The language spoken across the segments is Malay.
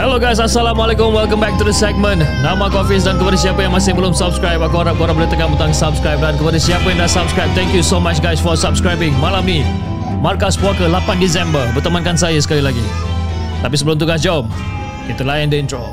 Hello guys, Assalamualaikum. Welcome back to the segment. Nama aku Hafiz dan kepada siapa yang masih belum subscribe, aku harap korang boleh tekan butang subscribe dan kepada siapa yang dah subscribe, thank you so much guys for subscribing. Malam ni, Markas Puaka 8 Disember bertemankan saya sekali lagi. Tapi sebelum tu guys, jom kita layan the intro.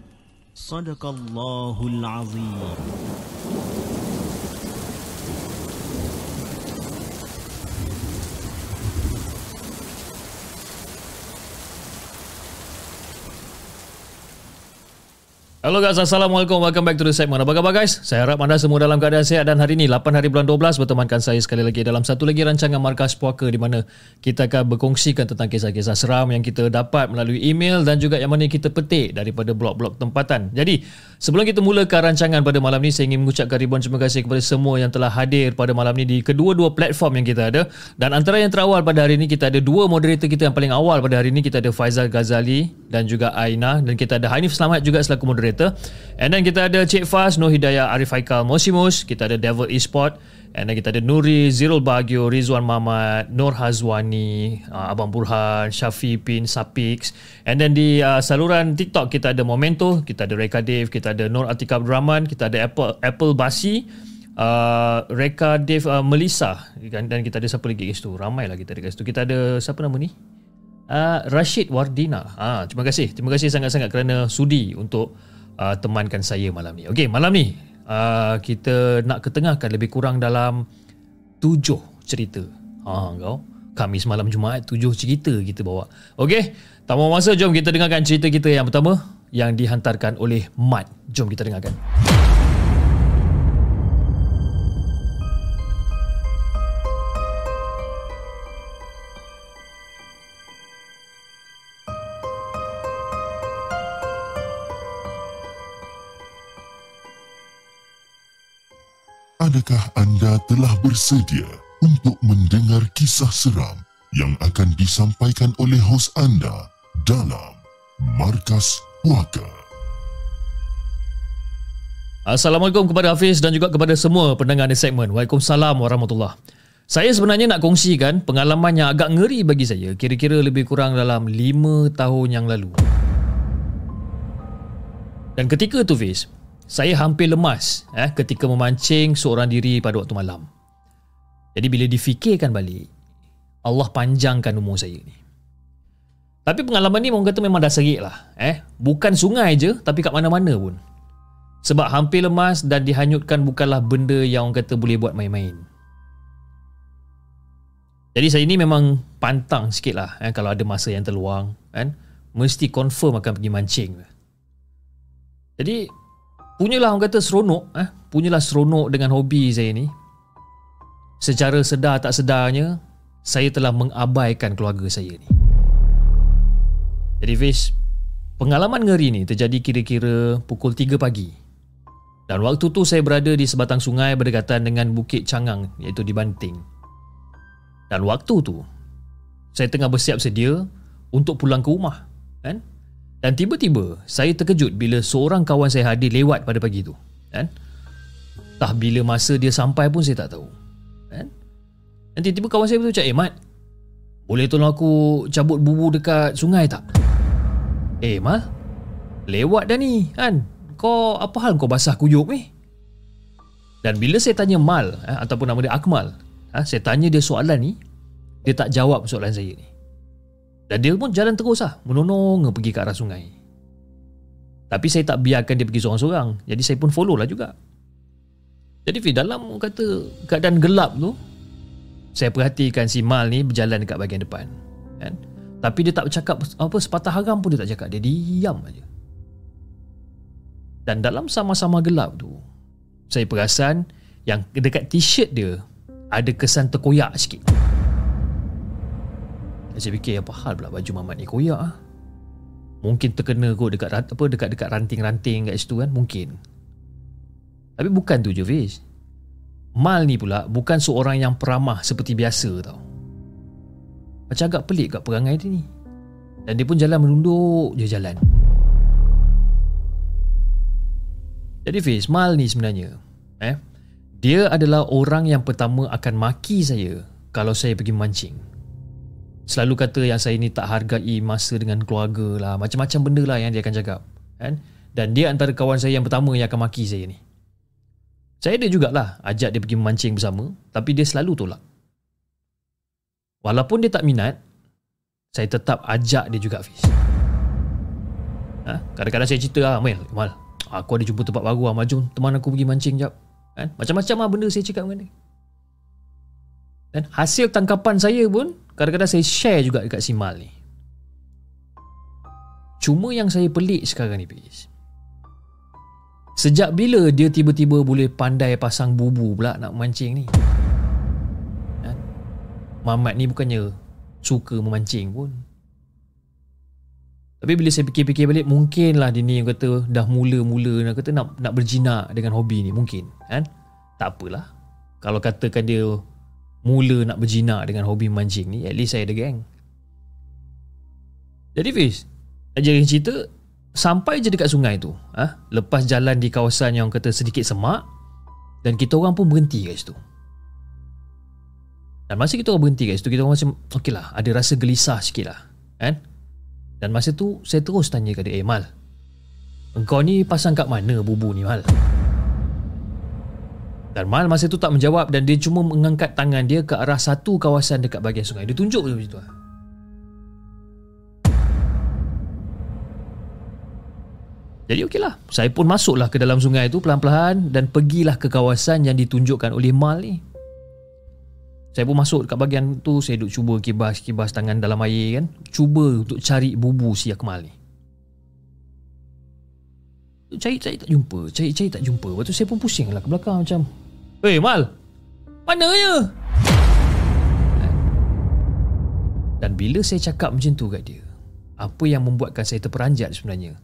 صدق الله العظيم. Hello guys, Assalamualaikum. Welcome back to the segment. Apa khabar guys? Saya harap anda semua dalam keadaan sihat dan hari ini 8 hari bulan 12 bertemankan saya sekali lagi dalam satu lagi rancangan Markas Puaka di mana kita akan berkongsikan tentang kisah-kisah seram yang kita dapat melalui email dan juga yang mana kita petik daripada blog-blog tempatan. Jadi, sebelum kita mulakan rancangan pada malam ini, saya ingin mengucapkan ribuan terima kasih kepada semua yang telah hadir pada malam ini di kedua-dua platform yang kita ada. Dan antara yang terawal pada hari ini, kita ada dua moderator kita yang paling awal pada hari ini. Kita ada Faizal Ghazali dan juga Aina dan kita ada Hanif Selamat juga selaku moderator. And then kita ada Cik Faz, Nur Hidayah, Arif Haikal, Mosimus. Kita ada Devil Esport. And then kita ada Nuri, Zirul Bagio, Rizwan Mamat, Nur Hazwani, uh, Abang Burhan, Syafi Pin, Sapix. And then di uh, saluran TikTok kita ada Momento, kita ada Reka Dave, kita ada Nur Atika Abdul kita ada Apple Apple Basi, uh, Reka Dave uh, Melissa dan kita ada siapa lagi guys tu? Ramai lah kita ada guys tu. Kita ada siapa nama ni? Uh, Rashid Wardina. Ah, terima kasih. Terima kasih sangat-sangat kerana sudi untuk uh, temankan saya malam ni. Okey, malam ni uh, kita nak ketengahkan lebih kurang dalam tujuh cerita. Ha kau. Khamis malam Jumaat tujuh cerita kita bawa. Okey, tak mau masa jom kita dengarkan cerita kita yang pertama yang dihantarkan oleh Mat. Jom kita dengarkan. Adakah anda telah bersedia untuk mendengar kisah seram yang akan disampaikan oleh hos anda dalam Markas Puaka? Assalamualaikum kepada Hafiz dan juga kepada semua pendengar di segmen. Waalaikumsalam warahmatullahi Saya sebenarnya nak kongsikan pengalaman yang agak ngeri bagi saya kira-kira lebih kurang dalam 5 tahun yang lalu. Dan ketika tu Fiz, saya hampir lemas eh, ketika memancing seorang diri pada waktu malam. Jadi bila difikirkan balik, Allah panjangkan umur saya ni. Tapi pengalaman ni orang kata memang dah serik lah. Eh? Bukan sungai je, tapi kat mana-mana pun. Sebab hampir lemas dan dihanyutkan bukanlah benda yang orang kata boleh buat main-main. Jadi saya ni memang pantang sikit lah eh, kalau ada masa yang terluang. Kan? Mesti confirm akan pergi mancing. Jadi punyalah orang kata seronok. Eh? Punyalah seronok dengan hobi saya ni. Secara sedar tak sedarnya, saya telah mengabaikan keluarga saya ni. Jadi Fiz, pengalaman ngeri ni terjadi kira-kira pukul 3 pagi. Dan waktu tu saya berada di sebatang sungai berdekatan dengan Bukit Cangang iaitu di Banting. Dan waktu tu, saya tengah bersiap sedia untuk pulang ke rumah. Kan? Dan tiba-tiba saya terkejut bila seorang kawan saya hadir lewat pada pagi tu. Kan? Tah bila masa dia sampai pun saya tak tahu. Kan? Dan tiba-tiba kawan saya betul cakap, eh Mat, boleh tolong aku cabut bubu dekat sungai tak? Eh Mal, lewat dah ni kan? kau apa hal kau basah kuyup ni? Dan bila saya tanya Mal eh, ataupun nama dia Akmal, eh, saya tanya dia soalan ni, dia tak jawab soalan saya ni. Dan dia pun jalan terus lah, menonong pergi ke arah sungai. Tapi saya tak biarkan dia pergi seorang-seorang. Jadi saya pun follow lah juga. Jadi Fi, dalam kata keadaan gelap tu, saya perhatikan si Mal ni berjalan dekat bahagian depan. Kan? Tapi dia tak bercakap apa sepatah haram pun dia tak cakap. Dia diam aja. Dan dalam sama-sama gelap tu, saya perasan yang dekat t-shirt dia ada kesan terkoyak sikit. Dan saya fikir apa hal pula baju Mamat ni koyak ah. Mungkin terkena kot dekat apa dekat dekat ranting-ranting kat situ kan mungkin. Tapi bukan tu je Fiz. Mal ni pula bukan seorang yang peramah seperti biasa tau. Macam agak pelik kat perangai dia ni. Dan dia pun jalan menunduk je jalan. Jadi Fiz, Mal ni sebenarnya eh, Dia adalah orang yang pertama akan maki saya Kalau saya pergi mancing Selalu kata yang saya ni tak hargai masa dengan keluarga lah. Macam-macam benda lah yang dia akan cakap kan? Dan dia antara kawan saya yang pertama yang akan maki saya ni. Saya ada jugalah ajak dia pergi mancing bersama Tapi dia selalu tolak. Walaupun dia tak minat Saya tetap ajak dia juga Fiz. Ha? Kadang-kadang saya cerita lah Mal, Mal Aku ada jumpa tempat baru lah Majum teman aku pergi mancing jap kan? Macam-macam lah benda saya cakap dengan dia. Dan hasil tangkapan saya pun Kadang-kadang saya share juga dekat Simal ni. Cuma yang saya pelik sekarang ni Fiz Sejak bila dia tiba-tiba boleh pandai pasang bubu pula nak mancing ni? Kan? Mamat ni bukannya suka memancing pun. Tapi bila saya fikir-fikir balik Mungkinlah dia ni yang kata Dah mula-mula Nak kata nak, nak berjinak Dengan hobi ni. Mungkin kan Tak apalah. Kalau katakan dia Mula nak berjinak Dengan hobi mancing ni At least saya ada geng Jadi Fiz Ajarin cerita Sampai je dekat sungai tu ha? Lepas jalan di kawasan Yang kata sedikit semak Dan kita orang pun berhenti kat situ Dan masa kita orang berhenti kat situ Kita orang macam Okey lah Ada rasa gelisah sikit lah Kan dan masa tu saya terus tanya ke dia, "Eh Mal, engkau ni pasang kat mana bubu ni Mal?" Dan Mal masa tu tak menjawab dan dia cuma mengangkat tangan dia ke arah satu kawasan dekat bahagian sungai. Dia tunjuk macam tu. Jadi okeylah, saya pun masuklah ke dalam sungai tu pelan-pelan dan pergilah ke kawasan yang ditunjukkan oleh Mal ni. Saya pun masuk dekat bahagian tu Saya duduk cuba kibas-kibas tangan dalam air kan Cuba untuk cari bubu si Akmal ni Cari-cari tak jumpa Cari-cari tak jumpa. Lepas tu saya pun pusing lah ke belakang macam Hei Mal Mana ya Dan bila saya cakap macam tu kat dia Apa yang membuatkan saya terperanjat sebenarnya?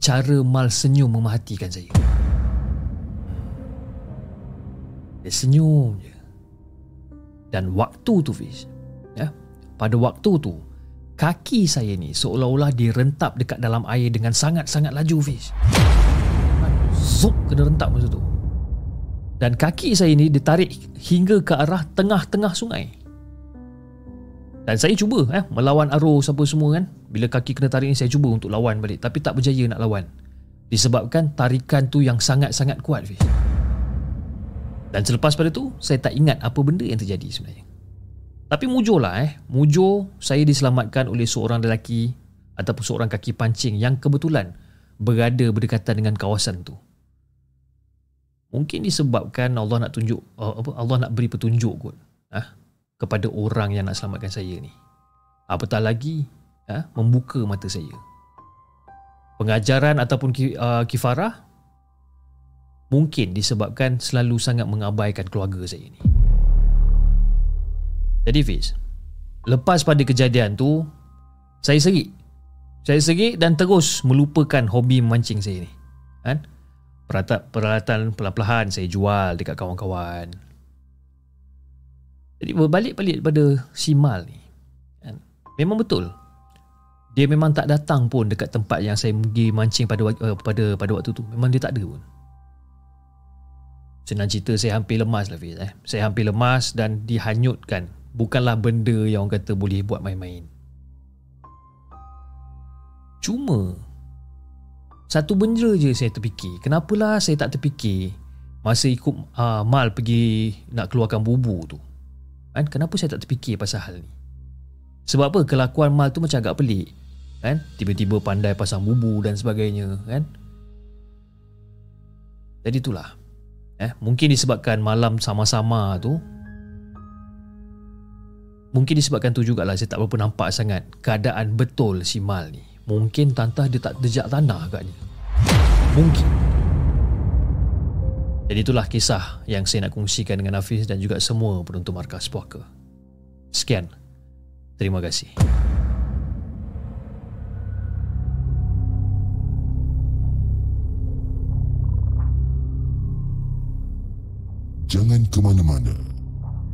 Cara Mal senyum memahatikan saya. Dia senyum je. Dan waktu tu Fiz ya, Pada waktu tu Kaki saya ni seolah-olah direntap dekat dalam air dengan sangat-sangat laju Fiz Zup kena rentap masa tu. Dan kaki saya ni ditarik hingga ke arah tengah-tengah sungai. Dan saya cuba eh, melawan arus apa semua kan. Bila kaki kena tarik ni saya cuba untuk lawan balik. Tapi tak berjaya nak lawan. Disebabkan tarikan tu yang sangat-sangat kuat Fiz dan selepas pada tu Saya tak ingat apa benda yang terjadi sebenarnya Tapi mujur lah eh Mujur saya diselamatkan oleh seorang lelaki Ataupun seorang kaki pancing Yang kebetulan Berada berdekatan dengan kawasan tu Mungkin disebabkan Allah nak tunjuk uh, apa Allah nak beri petunjuk kot ah kepada orang yang nak selamatkan saya ni. Apatah lagi ah membuka mata saya. Pengajaran ataupun uh, kifarah mungkin disebabkan selalu sangat mengabaikan keluarga saya ni. Jadi Fiz, lepas pada kejadian tu, saya serik. Saya serik dan terus melupakan hobi memancing saya ni. Kan? Peralatan, peralatan pelan-pelan saya jual dekat kawan-kawan. Jadi berbalik-balik pada si Mal ni. Kan? Memang betul. Dia memang tak datang pun dekat tempat yang saya pergi mancing pada uh, pada pada waktu tu. Memang dia tak ada pun. Senang cerita saya hampir lemas lah Fiz eh. Saya hampir lemas dan dihanyutkan Bukanlah benda yang orang kata boleh buat main-main Cuma Satu benda je saya terfikir. Kenapalah saya tak terfikir masa ikut uh, Mal pergi nak keluarkan bubu tu. Kan? Kenapa saya tak terfikir pasal hal ni? Sebab apa? Kelakuan Mal tu macam agak pelik. Kan? Tiba-tiba pandai pasang bubu dan sebagainya. Kan? Jadi itulah. Eh, mungkin disebabkan malam sama-sama tu Mungkin disebabkan tu jugalah saya tak berapa nampak sangat keadaan betul si Mal ni. Mungkin tantah dia tak terjak tanah agaknya. Mungkin. Jadi itulah kisah yang saya nak kongsikan dengan Hafiz dan juga semua penonton markas puaka. Sekian. Terima kasih. Jangan ke mana-mana.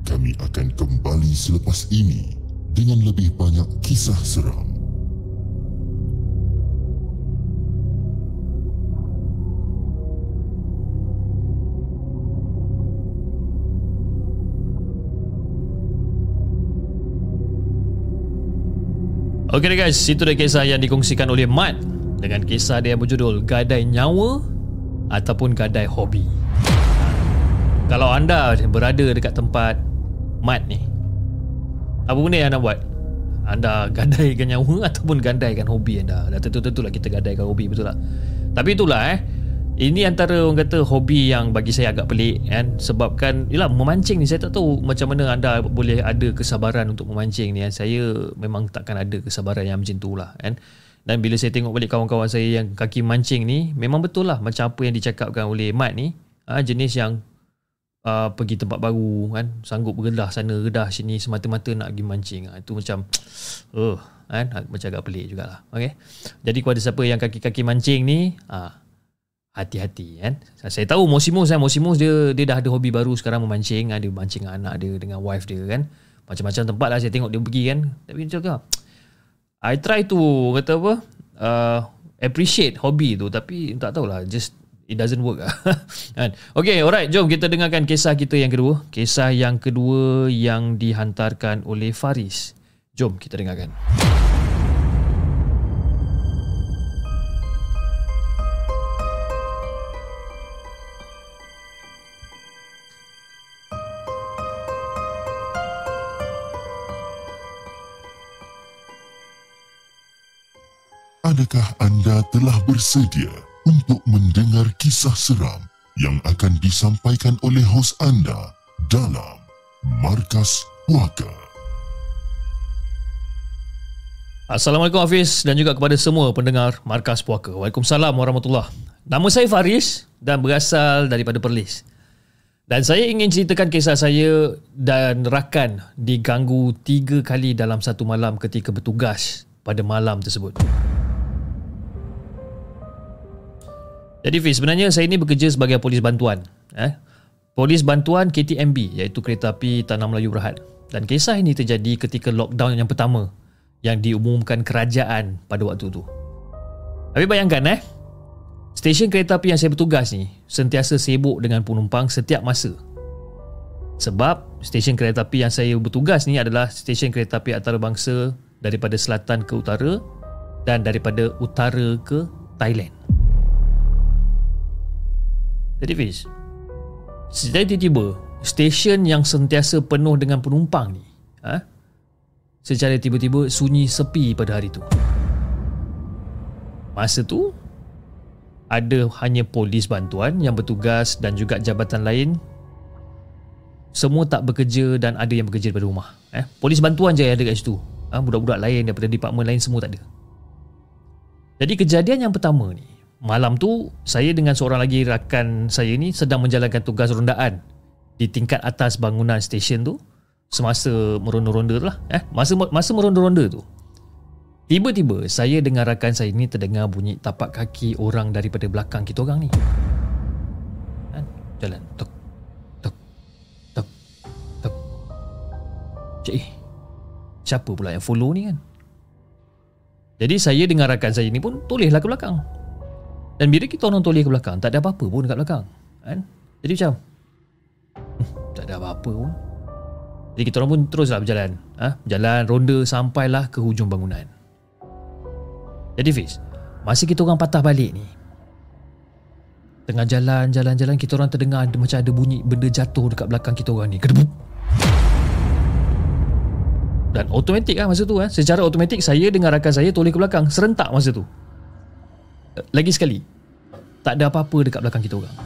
Kami akan kembali selepas ini dengan lebih banyak kisah seram. Okey guys, itu dia kisah yang dikongsikan oleh Mat dengan kisah dia berjudul Gadai Nyawa ataupun Gadai Hobi. Kalau anda berada dekat tempat Mat ni, apa benda yang anda buat? Anda gadaikan nyawa ataupun gadaikan hobi anda? Dah tentu-tentulah kita gadaikan hobi betul tak? Tapi itulah eh, ini antara orang kata hobi yang bagi saya agak pelik kan sebabkan yalah memancing ni saya tak tahu macam mana anda boleh ada kesabaran untuk memancing ni kan saya memang takkan ada kesabaran yang macam tu lah kan dan bila saya tengok balik kawan-kawan saya yang kaki mancing ni memang betul lah macam apa yang dicakapkan oleh Mat ni ha, jenis yang uh, pergi tempat baru kan sanggup bergedah sana gedah sini semata-mata nak pergi mancing ha, itu macam uh, kan macam agak pelik jugalah okay? jadi kepada siapa yang kaki-kaki mancing ni ah hati-hati kan. Saya tahu Mosimus kan Mosimus dia dia dah ada hobi baru sekarang memancing, ada mancing anak dia dengan wife dia kan. Macam-macam tempat lah saya tengok dia pergi kan. Tapi dia cakap I try to kata apa? Uh, appreciate hobi tu tapi tak tahulah just it doesn't work lah. kan. Okay alright jom kita dengarkan kisah kita yang kedua. Kisah yang kedua yang dihantarkan oleh Faris. Jom kita dengarkan. Adakah anda telah bersedia untuk mendengar kisah seram yang akan disampaikan oleh hos anda dalam Markas Puaka? Assalamualaikum Hafiz dan juga kepada semua pendengar Markas Puaka. Waalaikumsalam warahmatullahi Nama saya Faris dan berasal daripada Perlis. Dan saya ingin ceritakan kisah saya dan rakan diganggu tiga kali dalam satu malam ketika bertugas pada malam tersebut. Jadi Fiz, sebenarnya saya ini bekerja sebagai polis bantuan. Eh? Polis bantuan KTMB iaitu Kereta Api Tanah Melayu Berhad. Dan kisah ini terjadi ketika lockdown yang pertama yang diumumkan kerajaan pada waktu itu. Tapi bayangkan eh, stesen kereta api yang saya bertugas ni sentiasa sibuk dengan penumpang setiap masa. Sebab stesen kereta api yang saya bertugas ni adalah stesen kereta api antarabangsa daripada selatan ke utara dan daripada utara ke Thailand. Jadi Fiz Secara tiba-tiba Stesen yang sentiasa penuh dengan penumpang ni ha? Secara tiba-tiba sunyi sepi pada hari tu Masa tu Ada hanya polis bantuan yang bertugas dan juga jabatan lain Semua tak bekerja dan ada yang bekerja daripada rumah eh? Polis bantuan je yang ada kat situ ha? Budak-budak lain daripada departmen lain semua tak ada Jadi kejadian yang pertama ni malam tu saya dengan seorang lagi rakan saya ni sedang menjalankan tugas rondaan di tingkat atas bangunan stesen tu. Semasa meronda-ronda tu lah eh? Masa masa meronda-ronda tu tiba-tiba saya dengan rakan saya ni terdengar bunyi tapak kaki orang daripada belakang kita orang ni. Kan jalan. Tok tok tok tok. Cik siapa pula yang follow ni kan? Jadi saya dengan rakan saya ni pun tolehlah ke belakang dan bila kita orang toleh ke belakang Tak ada apa-apa pun dekat belakang kan? Jadi macam hmm, Tak ada apa-apa pun Jadi kita orang pun teruslah berjalan ha? Berjalan ronda sampailah ke hujung bangunan Jadi Fiz Masa kita orang patah balik ni Tengah jalan, jalan-jalan kita orang terdengar ada macam ada bunyi benda jatuh dekat belakang kita orang ni. Kedebuk. Dan automatik lah masa tu eh. Secara automatik saya dengan rakan saya toleh ke belakang. Serentak masa tu. Lagi sekali. Tak ada apa-apa dekat belakang kita orang.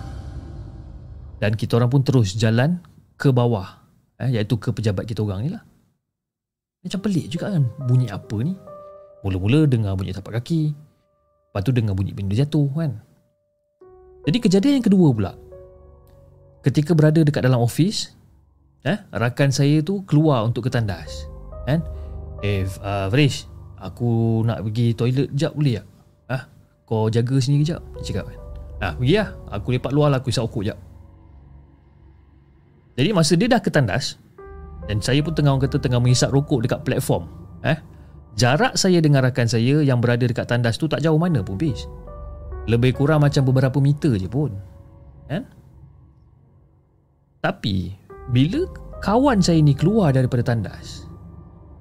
Dan kita orang pun terus jalan ke bawah. Eh, iaitu ke pejabat kita orang ni lah. Macam pelik juga kan. Bunyi apa ni? Mula-mula dengar bunyi tapak kaki. Lepas tu dengar bunyi benda jatuh kan. Jadi kejadian yang kedua pula. Ketika berada dekat dalam ofis, eh, rakan saya tu keluar untuk ke tandas. Kan? Eh, uh, aku nak pergi toilet jap boleh tak? Kau jaga sini kejap. Dia cakap kan. Ah, pergi lah. Aku lepak luar lah, aku isap okok jap. Jadi masa dia dah ke tandas, dan saya pun tengah orang kata tengah menghisap rokok dekat platform. Eh, jarak saya dengan rakan saya yang berada dekat tandas tu tak jauh mana pun, Fish. Lebih kurang macam beberapa meter je pun Kan Tapi Bila kawan saya ni keluar daripada tandas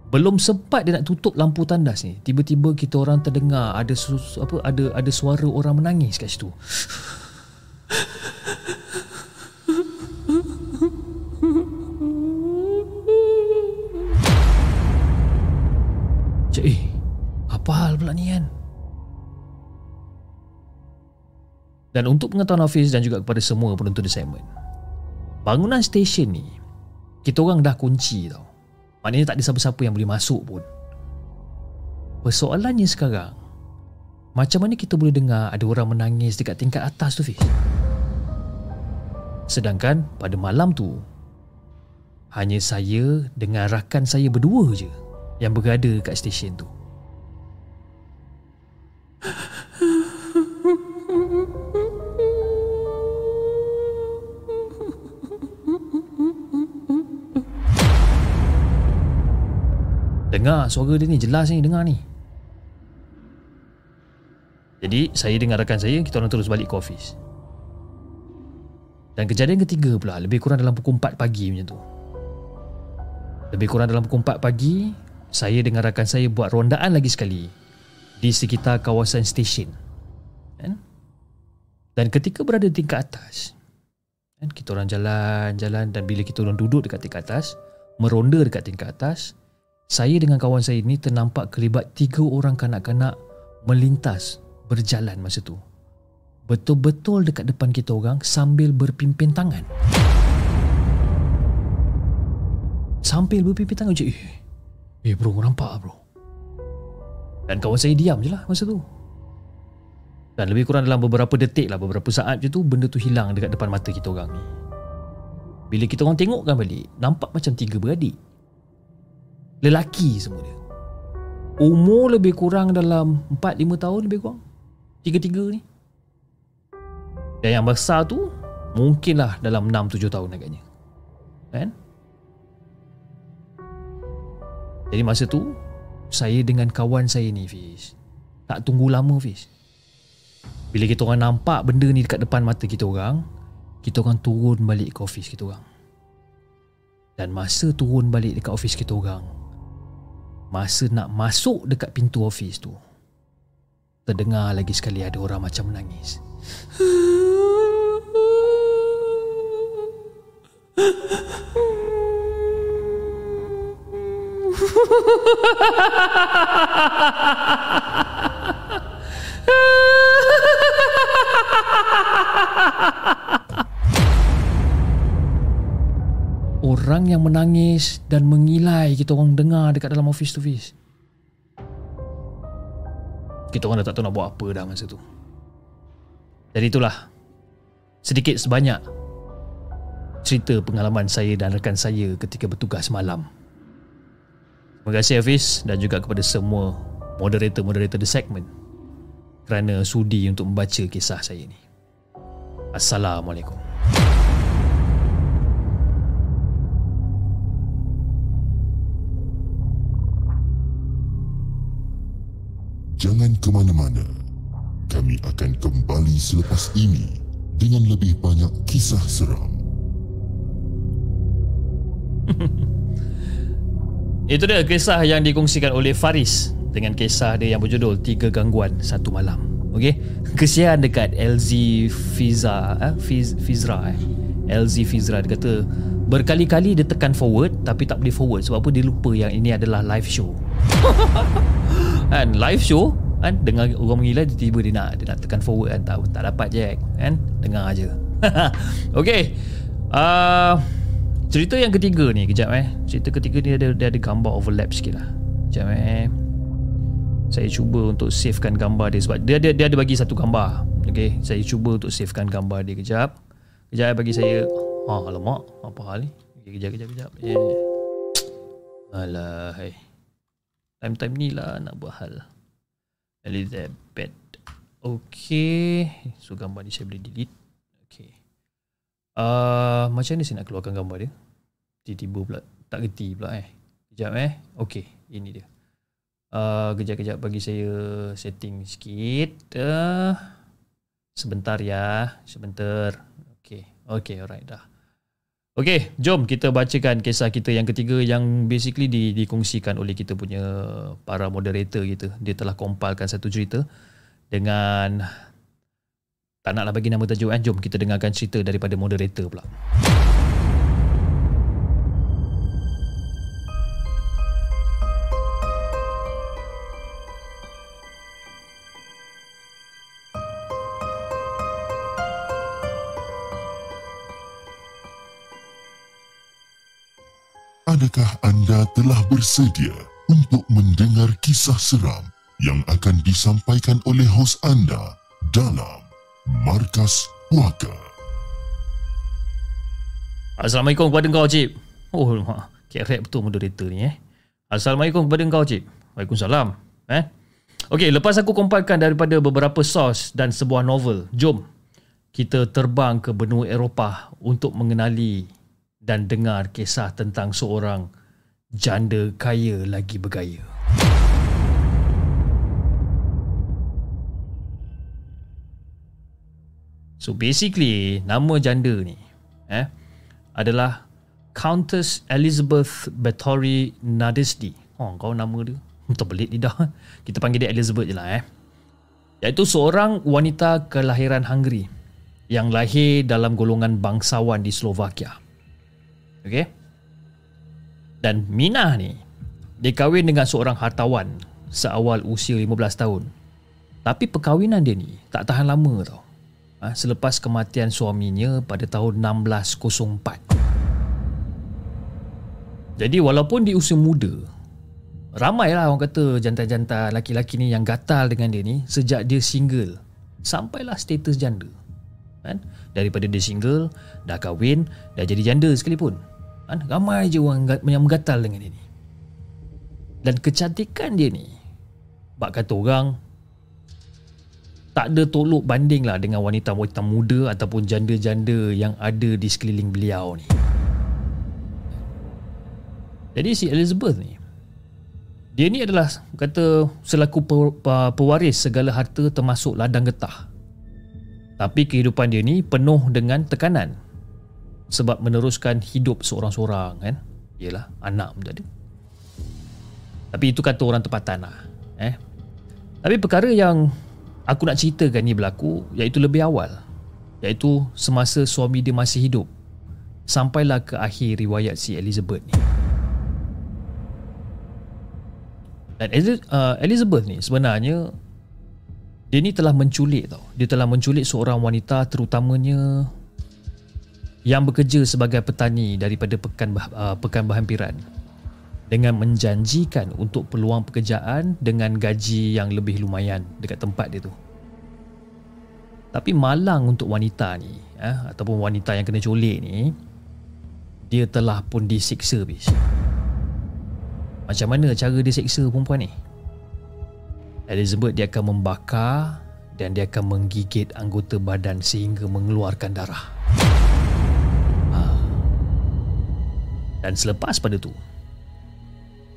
Belum sempat dia nak tutup lampu tandas ni. Tiba-tiba kita orang terdengar Ada apa ada ada suara orang menangis kat situ. Cik, eh, apa hal pula ni kan? Dan untuk pengetahuan Hafiz dan juga kepada semua penonton di segmen Bangunan stesen ni Kita orang dah kunci tau Maknanya tak ada siapa-siapa yang boleh masuk pun Persoalannya sekarang Macam mana kita boleh dengar ada orang menangis dekat tingkat atas tu Fiz? Sedangkan pada malam tu Hanya saya dengan rakan saya berdua je Yang berada dekat stesen tu Dengar suara dia ni jelas ni dengar ni. Jadi saya dengan rakan saya kita orang terus balik ke office. Dan kejadian ketiga pula lebih kurang dalam pukul 4 pagi macam tu. Lebih kurang dalam pukul 4 pagi saya dengan rakan saya buat rondaan lagi sekali di sekitar kawasan stesen. Kan? Dan ketika berada di tingkat atas, kan, kita orang jalan-jalan dan bila kita orang duduk dekat tingkat atas, meronda dekat tingkat atas, saya dengan kawan saya ini ternampak kelibat tiga orang kanak-kanak melintas berjalan masa tu. Betul-betul dekat depan kita orang sambil berpimpin tangan. Sambil berpimpin tangan je. Eh, eh bro, nampak bro. Dan kawan saya diam je lah masa tu. Dan lebih kurang dalam beberapa detik lah, beberapa saat je tu, benda tu hilang dekat depan mata kita orang ni. Bila kita orang tengokkan balik, nampak macam tiga beradik. Lelaki semua dia. Umur lebih kurang dalam 4-5 tahun lebih kurang. Tiga-tiga ni. Dan yang besar tu Mungkinlah dalam 6-7 tahun agaknya. Kan? Jadi masa tu Saya dengan kawan saya ni Fiz. Tak tunggu lama Fiz. Bila kita orang nampak benda ni dekat depan mata kita orang Kita orang turun balik ke ofis kita orang. Dan masa turun balik dekat ofis kita orang Masa nak masuk dekat pintu ofis tu Terdengar lagi sekali ada orang macam menangis Orang yang menangis dan mengilai kita orang dengar dekat dalam office tu Fiz. Kita orang dah tak tahu nak buat apa dah masa tu. Jadi itulah sedikit sebanyak cerita pengalaman saya dan rakan saya ketika bertugas malam. Terima kasih Hafiz dan juga kepada semua moderator-moderator The Segment kerana sudi untuk membaca kisah saya ini. Assalamualaikum. Jangan ke mana-mana. Kami akan kembali selepas ini dengan lebih banyak kisah seram. Itu dia kisah yang dikongsikan oleh Faris dengan kisah dia yang berjudul Tiga Gangguan Satu Malam. Okey. Kesian dekat LZ Fiza eh Fiz, Fizra eh. LZ Fizra dia kata berkali-kali dia tekan forward tapi tak boleh forward sebab apa dia lupa yang ini adalah live show. kan live show kan dengar orang menggila tiba-tiba dia nak dia nak tekan forward kan tak tak dapat je kan dengar aja. Okey. Uh, cerita yang ketiga ni kejap eh. Cerita ketiga ni ada dia ada gambar overlap sikit lah. Kejap eh. Saya cuba untuk savekan gambar dia sebab dia dia, dia ada bagi satu gambar. Okey, saya cuba untuk savekan gambar dia kejap. Kejap bagi saya. Ah, alamak, apa hal ni? Okay, kejap kejap kejap. Yeah. Alah, hey. Time-time ni lah nak buat hal. Elizabeth. Okey, so gambar ni saya boleh delete. Okey. Uh, macam ni saya nak keluarkan gambar dia? Tiba-tiba pula tak reti pula eh. Kejap eh. Okey, ini dia. Uh, kejap-kejap bagi saya setting sikit. Uh, sebentar ya. Sebentar. Okay. Okay, alright dah. Okay, jom kita bacakan kisah kita yang ketiga yang basically di, dikongsikan oleh kita punya para moderator kita. Dia telah kompilkan satu cerita dengan tak naklah bagi nama tajuk kan. Jom kita dengarkan cerita daripada moderator pula. Adakah anda telah bersedia untuk mendengar kisah seram yang akan disampaikan oleh hos anda dalam Markas Puaka? Assalamualaikum kepada kau, Cip. Oh, kerek betul moderator ni eh. Assalamualaikum kepada kau, Cip. Waalaikumsalam. Eh? Okey, lepas aku kompilkan daripada beberapa source dan sebuah novel, jom kita terbang ke benua Eropah untuk mengenali dan dengar kisah tentang seorang janda kaya lagi bergaya. So basically nama janda ni eh adalah Countess Elizabeth Bathory Nadesdi. Oh kau nama dia. Terbelit lidah. Kita panggil dia Elizabeth je lah eh. Iaitu seorang wanita kelahiran Hungary yang lahir dalam golongan bangsawan di Slovakia. Okay. Dan Mina ni dia kahwin dengan seorang hartawan seawal usia 15 tahun. Tapi perkahwinan dia ni tak tahan lama tau. Ha, selepas kematian suaminya pada tahun 1604. Jadi walaupun di usia muda, ramailah orang kata jantan-jantan laki-laki ni yang gatal dengan dia ni sejak dia single sampailah status janda. Kan? Daripada dia single, dah kahwin, dah jadi janda sekalipun. Kan? Ramai je orang yang menggatal dengan dia ni. Dan kecantikan dia ni, bak kata orang, tak ada tolok banding lah dengan wanita-wanita muda ataupun janda-janda yang ada di sekeliling beliau ni. Jadi si Elizabeth ni, dia ni adalah kata selaku pewaris segala harta termasuk ladang getah. Tapi kehidupan dia ni penuh dengan tekanan sebab meneruskan hidup seorang-seorang kan? Ialah anak pun ada tapi itu kata orang tempatan lah eh? Tapi perkara yang aku nak ceritakan ni berlaku iaitu lebih awal. Iaitu semasa suami dia masih hidup. Sampailah ke akhir riwayat si Elizabeth ni. Dan uh, Elizabeth ni sebenarnya dia ni telah menculik tau. Dia telah menculik seorang wanita terutamanya yang bekerja sebagai petani daripada pekan uh, pekan berhampiran dengan menjanjikan untuk peluang pekerjaan dengan gaji yang lebih lumayan dekat tempat dia tu. Tapi malang untuk wanita ni, eh, ataupun wanita yang kena culik ni, dia telah pun disiksa bis. Macam mana cara dia siksa perempuan ni? Elizabeth dia akan membakar dan dia akan menggigit anggota badan sehingga mengeluarkan darah. Dan selepas pada tu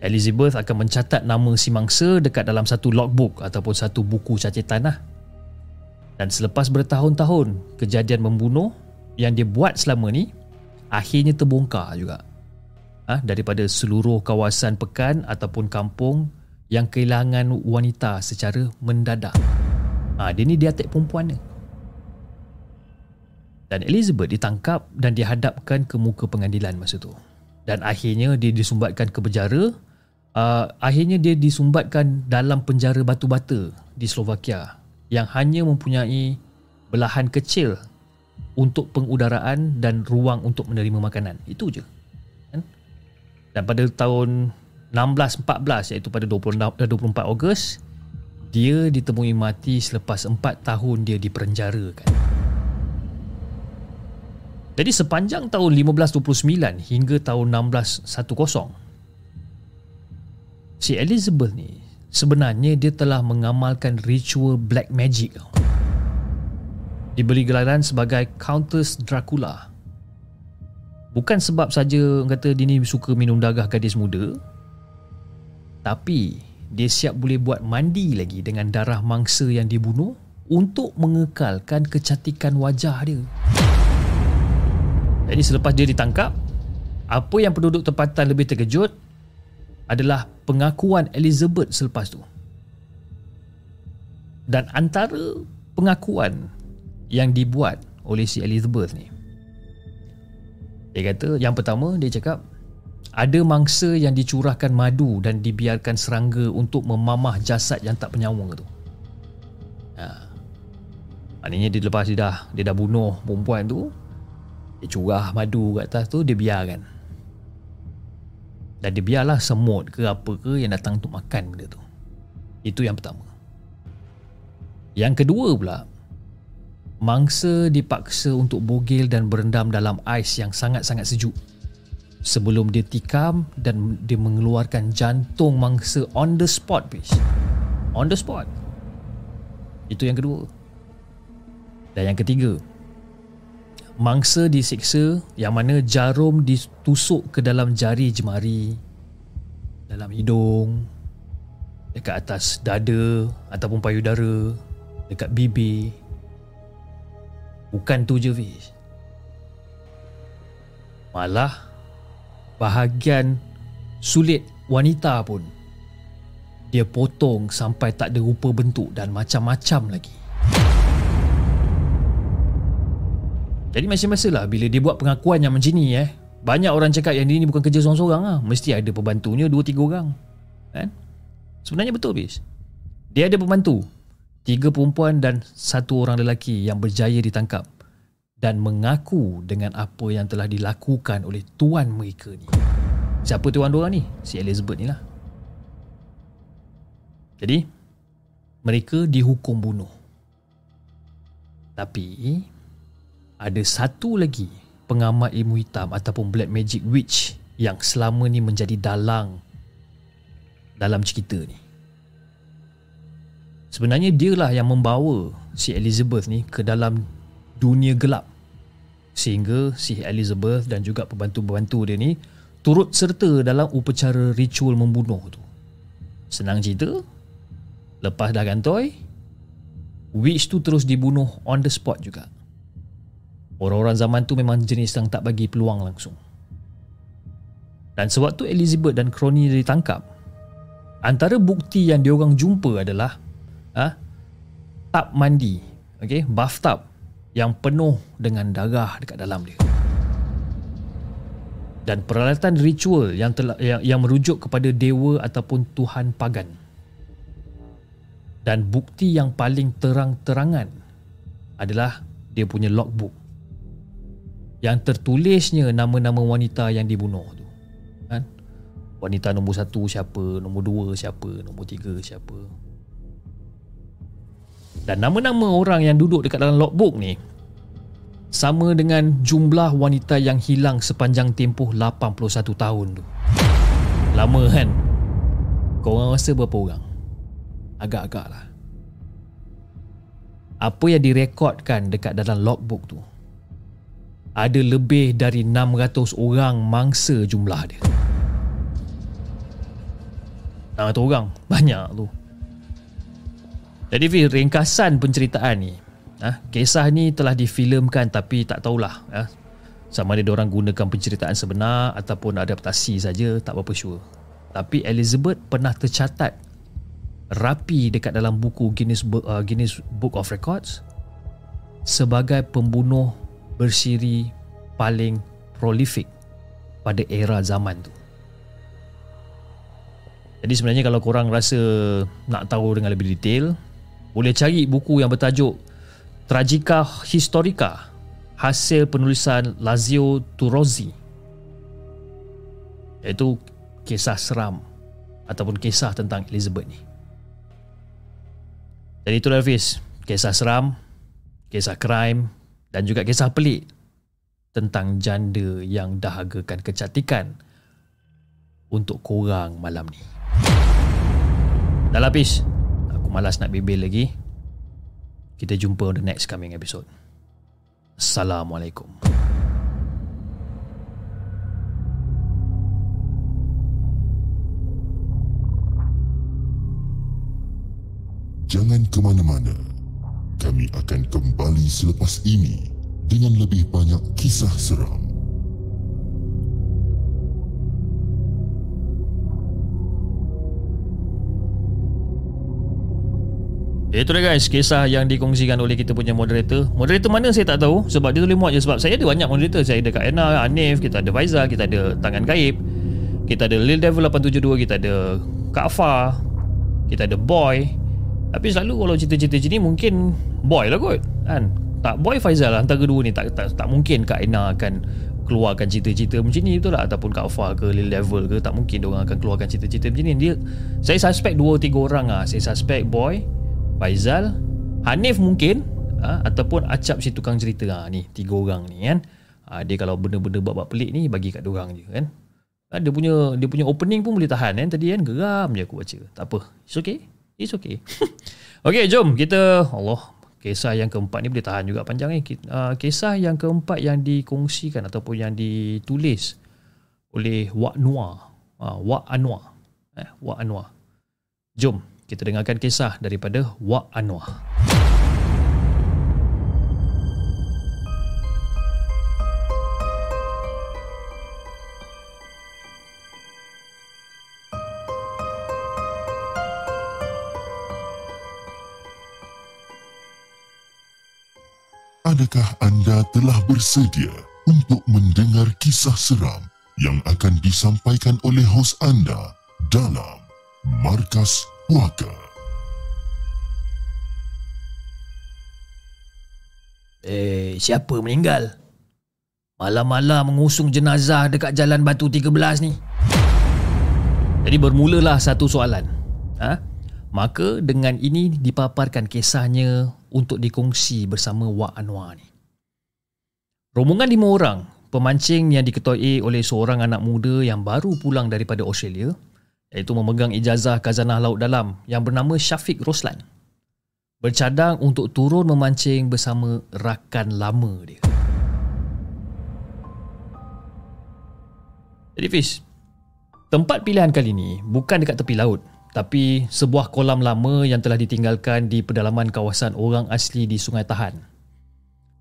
Elizabeth akan mencatat nama si mangsa dekat dalam satu logbook ataupun satu buku catatan lah. Dan selepas bertahun-tahun kejadian membunuh yang dia buat selama ni akhirnya terbongkar juga. Ha? Daripada seluruh kawasan pekan ataupun kampung yang kehilangan wanita secara mendadak. Ha? Ha, dia ni dia attack perempuan dia. Dan Elizabeth ditangkap dan dihadapkan ke muka pengadilan masa tu. Dan akhirnya dia disumbatkan ke penjara. Uh, akhirnya dia disumbatkan dalam penjara batu bata di Slovakia yang hanya mempunyai belahan kecil untuk pengudaraan dan ruang untuk menerima makanan. Itu je. Kan? Dan pada tahun 1614 iaitu pada 24 Ogos dia ditemui mati selepas 4 tahun dia dipenjarakan. Jadi sepanjang tahun 1529 hingga tahun 1610 si Elizabeth ni sebenarnya dia telah mengamalkan ritual black magic. Diberi gelaran sebagai Countess Dracula. Bukan sebab saja kata dia ni suka minum darah gadis muda tapi dia siap boleh buat mandi lagi dengan darah mangsa yang dibunuh untuk mengekalkan kecantikan wajah dia. Jadi selepas dia ditangkap, apa yang penduduk tempatan lebih terkejut adalah pengakuan Elizabeth selepas tu. Dan antara pengakuan yang dibuat oleh si Elizabeth ni. Dia kata yang pertama dia cakap ada mangsa yang dicurahkan madu dan dibiarkan serangga untuk memamah jasad yang tak penyawa tu. Ha. Maknanya dia lepas dia dah, dia dah bunuh perempuan tu dia curah madu kat atas tu Dia biarkan Dan dia biarlah semut ke apa ke Yang datang untuk makan benda tu. Itu yang pertama. Yang kedua pula Mangsa dipaksa untuk bogel dan berendam dalam ais yang sangat-sangat sejuk. Sebelum dia tikam dan dia mengeluarkan jantung mangsa on the spot bitch. On the spot. Itu yang kedua. Dan yang ketiga mangsa disiksa yang mana jarum ditusuk ke dalam jari jemari dalam hidung dekat atas dada ataupun payudara dekat bibir. Bukan tu je Fiz malah bahagian sulit wanita pun dia potong sampai tak ada rupa bentuk dan macam-macam lagi Jadi masing-masing lah bila dia buat pengakuan yang macam ni eh. Banyak orang cakap yang dia ni bukan kerja seorang-seorang lah. Mesti ada pembantunya dua tiga orang. Kan? Sebenarnya betul bis. Dia ada pembantu. Tiga perempuan dan satu orang lelaki yang berjaya ditangkap. Dan mengaku dengan apa yang telah dilakukan oleh tuan mereka ni. Siapa tuan dua ni? Si Elizabeth ni lah. Jadi, mereka dihukum bunuh. Tapi, ada satu lagi pengamat ilmu hitam ataupun black magic witch yang selama ni menjadi dalang dalam cerita ni. Sebenarnya dialah yang membawa si Elizabeth ni ke dalam dunia gelap sehingga si Elizabeth dan juga pembantu-pembantu dia ni turut serta dalam upacara ritual membunuh tu. Senang cerita, lepas dah gantoi, witch tu terus dibunuh on the spot juga. Orang-orang zaman tu memang jenis yang tak bagi peluang langsung. Dan sewaktu Elizabeth dan kroni ditangkap, antara bukti yang diorang jumpa adalah ah, tap mandi, okay, bathtub yang penuh dengan darah dekat dalam dia. Dan peralatan ritual yang telah yang, yang merujuk kepada dewa ataupun tuhan pagan. Dan bukti yang paling terang-terangan adalah dia punya logbook yang tertulisnya nama-nama wanita yang dibunuh tu. Kan? Wanita nombor satu siapa nombor dua siapa nombor tiga siapa. Dan nama-nama orang yang duduk dekat dalam logbook ni sama dengan jumlah wanita yang hilang sepanjang tempoh 81 tahun tu. Lama kan? Kau orang rasa berapa orang? Agak-agak lah. Apa yang direkodkan dekat dalam logbook tu ada lebih dari 600 orang mangsa jumlah dia. 600 orang, banyak tu. Jadi Fir, ringkasan penceritaan ni. Ha, kisah ni telah difilmkan tapi tak tahulah. Ha, sama ada orang gunakan penceritaan sebenar ataupun adaptasi saja tak berapa sure. Tapi Elizabeth pernah tercatat rapi dekat dalam buku Guinness uh, Guinness Book of Records sebagai pembunuh bersiri paling prolific pada era zaman tu. Jadi sebenarnya kalau korang rasa nak tahu dengan lebih detail, boleh cari buku yang bertajuk Tragica Historica hasil penulisan Lazio Turozzi iaitu kisah seram ataupun kisah tentang Elizabeth ni. Jadi itulah Hafiz, kisah seram, kisah crime dan juga kisah pelik tentang janda yang dahagakan kecantikan untuk korang malam ni. Dah lapis. Aku malas nak bebel lagi. Kita jumpa on the next coming episode. Assalamualaikum. Jangan ke mana-mana. Kami akan kembali selepas ini dengan lebih banyak kisah seram. Itu dia guys Kisah yang dikongsikan oleh kita punya moderator. Moderator mana saya tak tahu Sebab dia tulis muat je. Sebab saya ada banyak moderator. Saya ada Kak Ena Anif Kita ada Faizal Kita ada Tangan Gaib Kita ada Lil Devil 872 Kita ada Kak Fa Kita ada Boy Tapi selalu kalau cerita-cerita macam ni Mungkin Boy lah kot Kan? Tak Boy Faizal Antara kedua ni tak, tak, tak mungkin Kak Ena akan Keluarkan cerita-cerita macam ni betul tak? Ataupun Kak Fa ke Lil Devil ke Tak mungkin orang akan keluarkan cerita-cerita macam ni. Dia Saya suspect 2-3 orang lah. Saya suspect Boy Faizal Hanif mungkin ha, Ataupun Acap si tukang cerita ha, Ni tiga orang ni kan? Ha, Dia kalau benda-benda buat-buat pelik ni Bagi kat orang je kan? Ha, Dia punya dia punya opening pun boleh tahan kan? Tadi kan? Geram je aku baca. Tak apa. It's okay It's okay. Okay jom kita Allah Kisah yang keempat ni boleh tahan juga panjang ni. Uh, Kisah yang keempat yang dikongsikan Ataupun yang ditulis Oleh Wak Noir uh, Wak Anwar. Eh, Wak Anwar. Jom kita dengarkan kisah daripada Wak Anwar. Adakah anda telah bersedia untuk mendengar kisah seram yang akan disampaikan oleh hos anda dalam Markas puaka. Eh, siapa meninggal? Malam-malam mengusung jenazah dekat Jalan Batu 13 ni. Jadi bermulalah satu soalan. Ha? Maka dengan ini dipaparkan kisahnya untuk dikongsi bersama Wak Anwar ni. Rombongan lima orang, pemancing yang diketuai oleh seorang anak muda yang baru pulang daripada Australia, iaitu memegang ijazah kazanah laut dalam yang bernama Syafiq Roslan bercadang untuk turun memancing bersama rakan lama dia. Jadi Fiz, tempat pilihan kali ini bukan dekat tepi laut tapi sebuah kolam lama yang telah ditinggalkan di pedalaman kawasan orang asli di Sungai Tahan.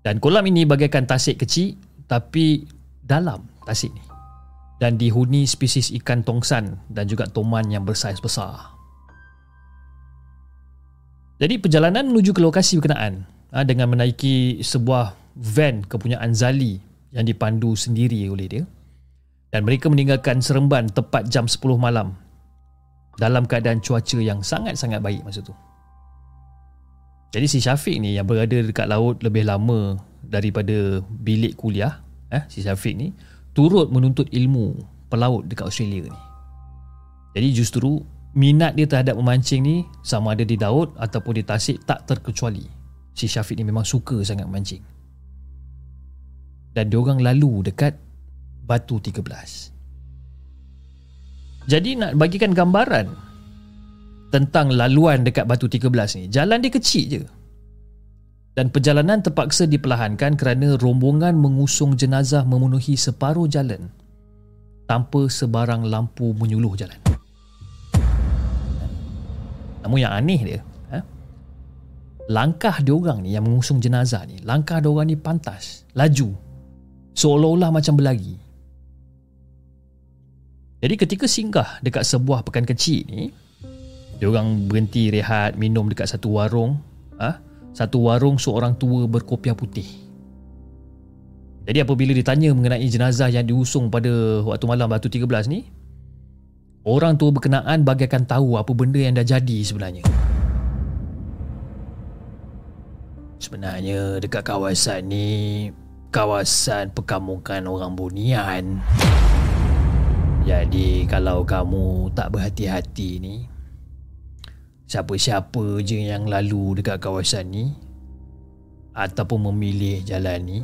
Dan kolam ini bagaikan tasik kecil tapi dalam tasik ni dan dihuni spesies ikan tongsan dan juga toman yang bersaiz besar. Jadi perjalanan menuju ke lokasi berkenaan ha, dengan menaiki sebuah van kepunyaan Zali yang dipandu sendiri oleh dia dan mereka meninggalkan Seremban tepat jam 10 malam dalam keadaan cuaca yang sangat-sangat baik masa tu. Jadi si Syafiq ni yang berada dekat laut lebih lama daripada bilik kuliah, eh, si Syafiq ni turut menuntut ilmu pelaut dekat Australia ni. Jadi justru minat dia terhadap memancing ni sama ada di laut ataupun di tasik tak terkecuali. Si Syafiq ni memang suka sangat memancing. Dan dia orang lalu dekat Batu 13. Jadi nak bagikan gambaran tentang laluan dekat Batu 13 ni, jalan dia kecil je dan perjalanan terpaksa diperlahankan kerana rombongan mengusung jenazah memenuhi separuh jalan tanpa sebarang lampu menyuluh jalan. Namun yang aneh dia, ha? langkah diorang ni yang mengusung jenazah ni, langkah diorang ni pantas, laju, seolah-olah macam berlari. Jadi ketika singgah dekat sebuah pekan kecil ni, Dia orang berhenti rehat minum dekat satu warung. Ah, ha? Satu warung seorang tua berkopiah putih. Jadi apabila ditanya mengenai jenazah yang diusung pada waktu malam Batu 13 ni, orang tua berkenaan bagaikan tahu apa benda yang dah jadi sebenarnya. Sebenarnya dekat kawasan ni kawasan perkampungan orang bunian. Jadi kalau kamu tak berhati-hati ni siapa-siapa je yang lalu dekat kawasan ni ataupun memilih jalan ni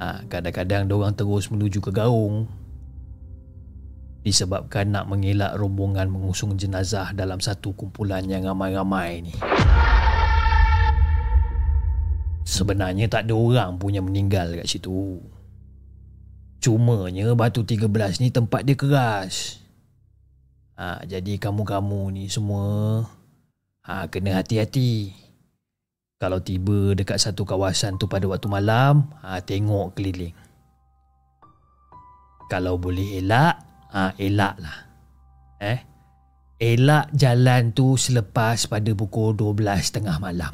ha, kadang-kadang orang terus menuju ke gaung disebabkan nak mengelak rombongan mengusung jenazah dalam satu kumpulan yang ramai-ramai ni. Sebenarnya tak ada orang punya meninggal kat situ. Cumanya batu 13 ni tempat dia keras. Ha, jadi kamu-kamu ni semua ha, kena hati-hati. Kalau tiba dekat satu kawasan tu pada waktu malam, ha, tengok keliling. Kalau boleh elak, ha, elaklah. Eh? Elak jalan tu selepas pada pukul 12 tengah malam.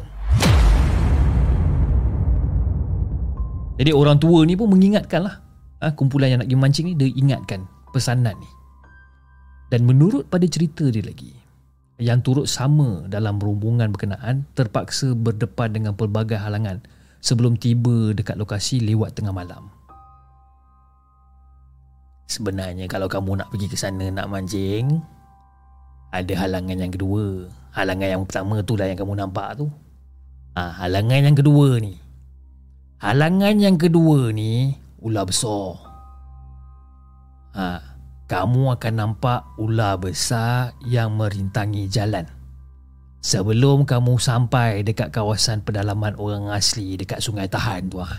Jadi orang tua ni pun mengingatkan lah ha, Kumpulan yang nak pergi mancing ni Dia ingatkan pesanan ni. Dan menurut pada cerita dia lagi Yang turut sama dalam rombongan berkenaan Terpaksa berdepan dengan pelbagai halangan Sebelum tiba dekat lokasi lewat tengah malam. Sebenarnya kalau kamu nak pergi ke sana nak mancing Ada halangan yang kedua. Halangan yang pertama tu lah yang kamu nampak tu. Ha, Halangan yang kedua ni. Halangan yang kedua ni ular besar. Ha, kamu akan nampak ular besar yang merintangi jalan. Sebelum kamu sampai dekat kawasan pedalaman orang asli dekat Sungai Tahan tu ah.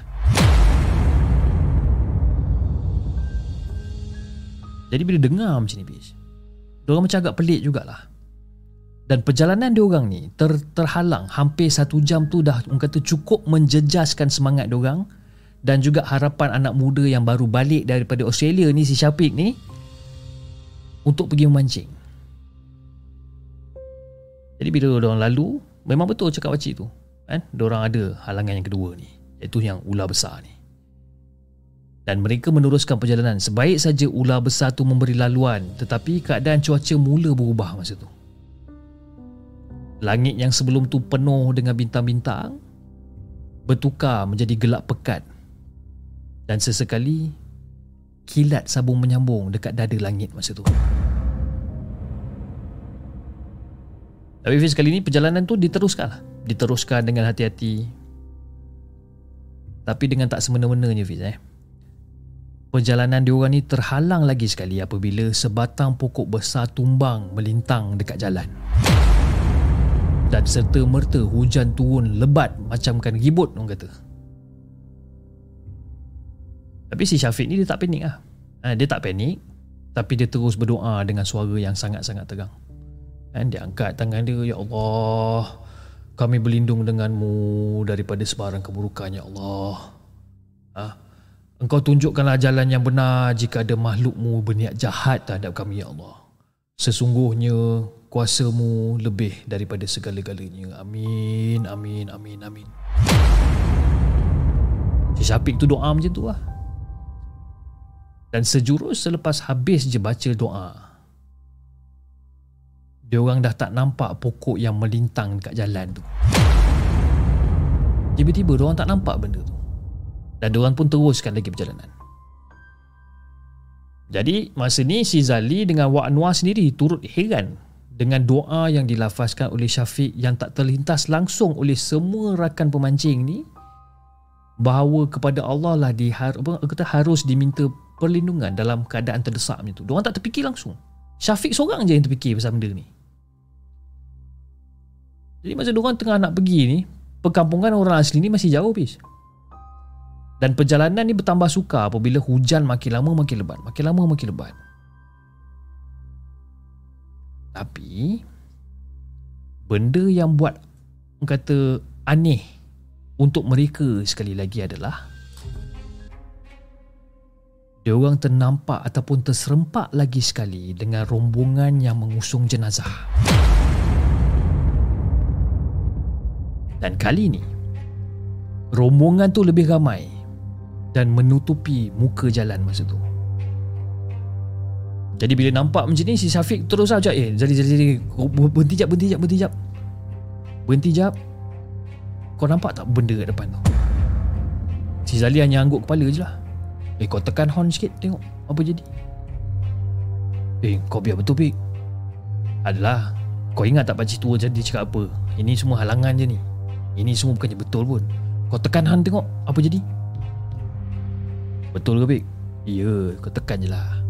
Jadi bila dengar macam ni bis, Diorang macam agak pelik jugalah. Dan perjalanan dia orang ni ter, terhalang hampir satu jam tu dah orang kata cukup menjejaskan semangat dia orang dan juga harapan anak muda yang baru balik daripada Australia ni si Syafiq ni untuk pergi memancing. Jadi bila dia orang lalu, memang betul cakap pakcik tu. Kan? Dia orang ada halangan yang kedua ni, iaitu yang ular besar ni. Dan mereka meneruskan perjalanan. Sebaik saja ular besar tu memberi laluan, tetapi keadaan cuaca mula berubah masa tu. Langit yang sebelum tu penuh dengan bintang-bintang bertukar menjadi gelap pekat. Dan sesekali kilat sabung menyambung dekat dada langit masa tu. Tapi Fiz kali ni perjalanan tu diteruskan lah. Diteruskan dengan hati-hati. Tapi dengan tak semena-menanya Fiz eh. Perjalanan diorang ni terhalang lagi sekali apabila sebatang pokok besar tumbang melintang dekat jalan dan serta merta hujan turun lebat macamkan ribut orang kata. Tapi si Syafiq ni dia tak panik lah. Ha, dia tak panik tapi dia terus berdoa dengan suara yang sangat-sangat tegang. Dan dia angkat tangan dia, Ya Allah, kami berlindung denganmu daripada sebarang keburukan, Ya Allah. Ha? Engkau tunjukkanlah jalan yang benar jika ada makhlukmu berniat jahat terhadap kami, Ya Allah. Sesungguhnya kuasamu lebih daripada segala-galanya. Amin, amin, amin, amin. Si Syafiq tu doa macam tu lah. Dan sejurus selepas habis je baca doa, dia orang dah tak nampak pokok yang melintang dekat jalan tu. Tiba-tiba dia orang tak nampak benda tu. Dan dia orang pun teruskan lagi perjalanan. Jadi masa ni si Zali dengan Wak Anwar sendiri turut heran dengan doa yang dilafazkan oleh Syafiq yang tak terlintas langsung oleh semua rakan pemancing ni bahawa kepada Allah lah di kita harus diminta perlindungan dalam keadaan terdesak macam tu. Diorang tak terfikir langsung. Syafiq seorang je yang terfikir pasal benda ni. Jadi masa diorang tengah nak pergi ni, perkampungan orang asli ni masih jauh bis. Dan perjalanan ni bertambah sukar apabila hujan makin lama makin lebat. Makin lama makin lebat. Tapi benda yang buat kata aneh untuk mereka sekali lagi adalah dia orang ternampak ataupun terserempak lagi sekali dengan rombongan yang mengusung jenazah. Dan kali ini, rombongan tu lebih ramai dan menutupi muka jalan masa tu. Jadi bila nampak macam ni, si Syafiq terus ajak eh, jadi, jadi, jadi, berhenti jap, berhenti jap, berhenti jap. Berhenti jap. Kau nampak tak benda kat depan tu? Si Zali hanya angguk kepala je lah. Eh kau tekan horn sikit tengok apa jadi. Eh kau biar betul Pik. Adalah kau ingat tak pakcik tua jadi cakap apa? Ini semua halangan je ni. Ini semua bukannya betul pun. Kau tekan horn tengok apa jadi. Betul ke Pik? Ya, kau tekan je lah.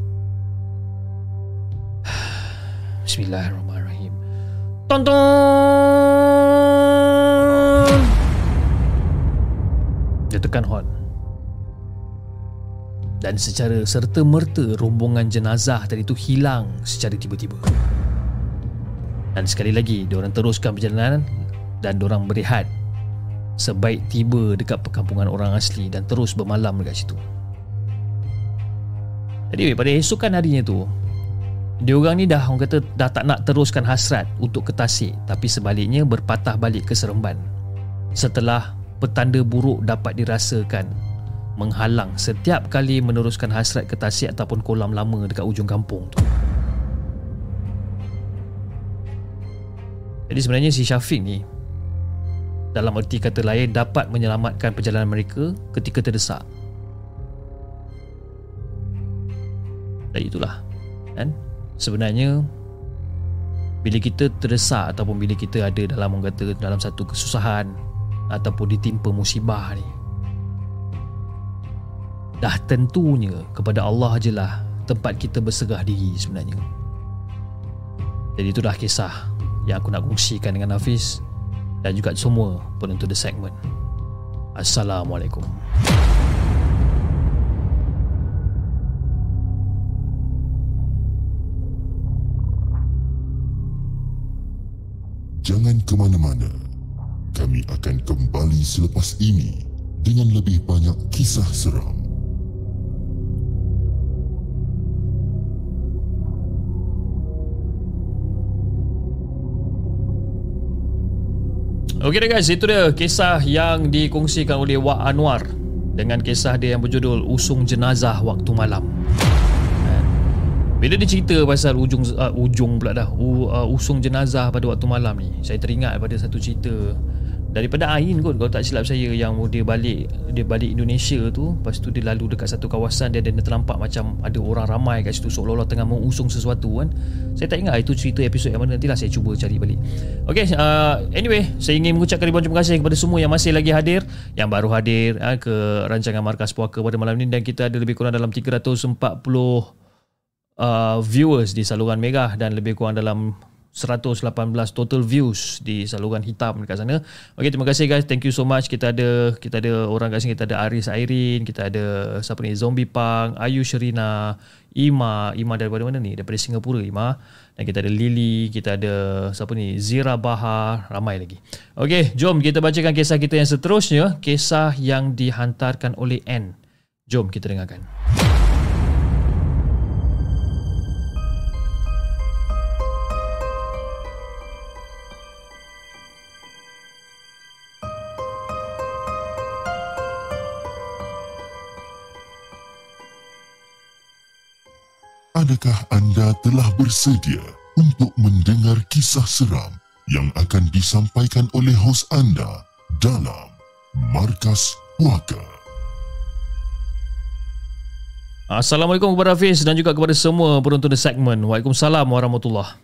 Bismillahirrahmanirrahim. Tonton. Dia tekan horn. Dan secara serta-merta rombongan jenazah tadi tu hilang secara tiba-tiba. Dan sekali lagi, diorang teruskan perjalanan dan diorang berehat sebaik tiba dekat perkampungan orang asli dan terus bermalam dekat situ. Jadi pada esokan harinya tu, dia orang ni dah orang kata dah tak nak teruskan hasrat untuk ke Tasik tapi sebaliknya berpatah balik ke Seremban setelah petanda buruk dapat dirasakan menghalang setiap kali meneruskan hasrat ke Tasik ataupun kolam lama dekat ujung kampung tu. Jadi sebenarnya si Syafiq ni dalam erti kata lain dapat menyelamatkan perjalanan mereka ketika terdesak. Dan itulah kan sebenarnya bila kita terdesak ataupun bila kita ada dalam orang kata dalam satu kesusahan ataupun ditimpa musibah ni dah tentunya kepada Allah je lah tempat kita berserah diri sebenarnya jadi itulah kisah yang aku nak kongsikan dengan Hafiz dan juga semua penonton The Segment Assalamualaikum Jangan ke mana-mana. Kami akan kembali selepas ini dengan lebih banyak kisah seram. Okey dah guys, itu dia kisah yang dikongsikan oleh Wak Anwar dengan kisah dia yang berjudul Usung Jenazah Waktu Malam. Bila dia cerita pasal ujung uh, ujung pula dah uh, usung jenazah pada waktu malam ni, saya teringat pada satu cerita daripada Ain kot kalau tak silap saya yang dia balik dia balik Indonesia tu lepas tu dia lalu dekat satu kawasan dia dan dia terlampak macam ada orang ramai kat situ seolah-olah tengah mengusung sesuatu kan. Saya tak ingat itu cerita episod yang mana nantilah saya cuba cari balik. Ok uh, anyway saya ingin mengucapkan ribuan terima kasih kepada semua yang masih lagi hadir yang baru hadir uh, ke rancangan Markas Puaka pada malam ni dan kita ada lebih kurang dalam 340 uh, viewers di saluran merah dan lebih kurang dalam 118 total views di saluran hitam dekat sana. Okey, terima kasih guys. Thank you so much. Kita ada kita ada orang kat sini. Kita ada Aris Airin, kita ada siapa ni? Zombie Pang, Ayu Sherina, Ima, Ima daripada mana ni? Daripada Singapura, Ima. Dan kita ada Lily, kita ada siapa ni? Zira Bahar, ramai lagi. Okey, jom kita bacakan kisah kita yang seterusnya, kisah yang dihantarkan oleh N. Jom kita dengarkan. Adakah anda telah bersedia untuk mendengar kisah seram yang akan disampaikan oleh hos anda dalam Markas Puaka? Assalamualaikum kepada Hafiz dan juga kepada semua penonton The Segment. Waalaikumsalam warahmatullahi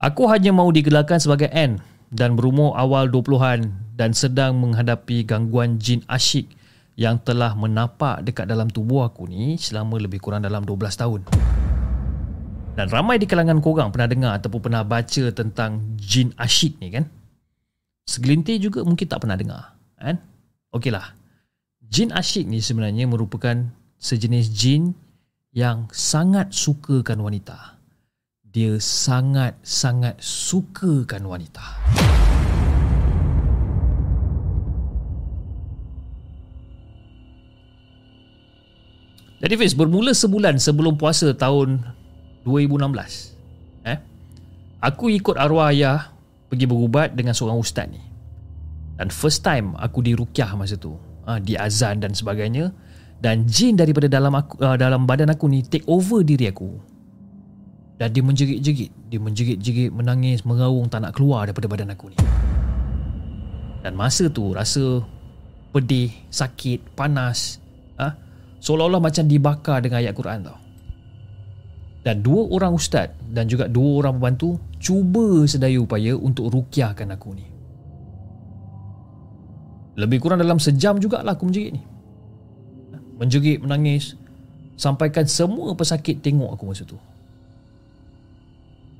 Aku hanya mahu digelarkan sebagai N dan berumur awal 20-an dan sedang menghadapi gangguan jin asyik yang telah menapak dekat dalam tubuh aku ni selama lebih kurang dalam 12 tahun. Dan ramai di kalangan korang pernah dengar ataupun pernah baca tentang jin asyik ni kan? Segelintir juga mungkin tak pernah dengar. Kan? Okeylah. Jin asyik ni sebenarnya merupakan sejenis jin yang sangat sukakan wanita. Dia sangat-sangat sukakan wanita. Jadi Fiz, bermula sebulan sebelum puasa tahun 2016 eh aku ikut arwah ayah pergi berubat dengan seorang ustaz ni Dan first time aku dirukyah masa tu. Ha, di azan dan sebagainya. Dan jin daripada dalam aku, uh, dalam badan aku ni take over diri aku. Dan dia menjerit-jerit. Dia menjerit-jerit, menangis, meraung tak nak keluar daripada badan aku ni. Dan masa tu rasa pedih, sakit, panas. Ha? Seolah-olah macam dibakar dengan ayat Quran tau. Dan dua orang ustaz dan juga dua orang pembantu cuba sedaya upaya untuk rukyahkan aku ni. Lebih kurang dalam sejam jugalah aku menjerit ni. Menjerit, menangis. Sampaikan semua pesakit tengok aku masa tu.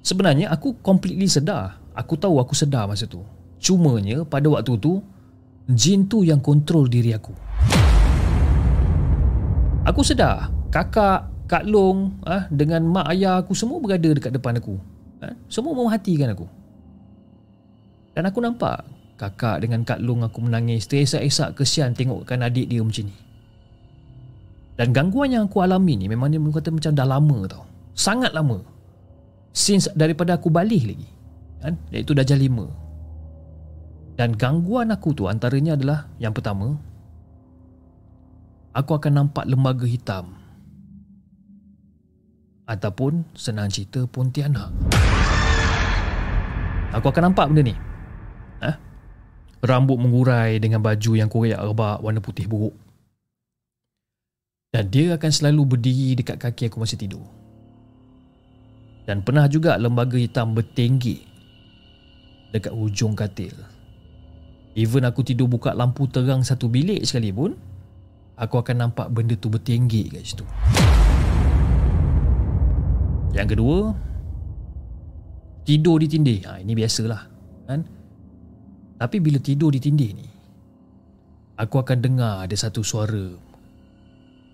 Sebenarnya aku completely sedar. Aku tahu aku sedar masa tu. Cumanya pada waktu tu, jin tu yang kontrol diri aku. Aku sedar kakak, Kak Long ah, dengan mak ayah aku semua berada dekat depan aku. Ah, semua memerhatikan aku. Dan aku nampak kakak dengan Kak Long aku menangis teresak-esak kesian tengokkan adik dia macam ni. Dan gangguan yang aku alami ni memang dia kata macam dah lama tau. Sangat lama. Since daripada aku balik lagi. Kan? Iaitu dah jam lima. Dan gangguan aku tu antaranya adalah yang pertama, aku akan nampak lembaga hitam ataupun senang cerita Pontianak. Aku akan nampak benda ni. Ha? Rambut mengurai dengan baju yang koyak rebak warna putih buruk. Dan dia akan selalu berdiri dekat kaki aku masa tidur. Dan pernah juga lembaga hitam bertinggi dekat hujung katil. Even aku tidur buka lampu terang satu bilik sekali pun, aku akan nampak benda tu bertinggi kat situ. Yang kedua Tidur di tindih ha, Ini biasalah kan? Tapi bila tidur di tindih ni Aku akan dengar ada satu suara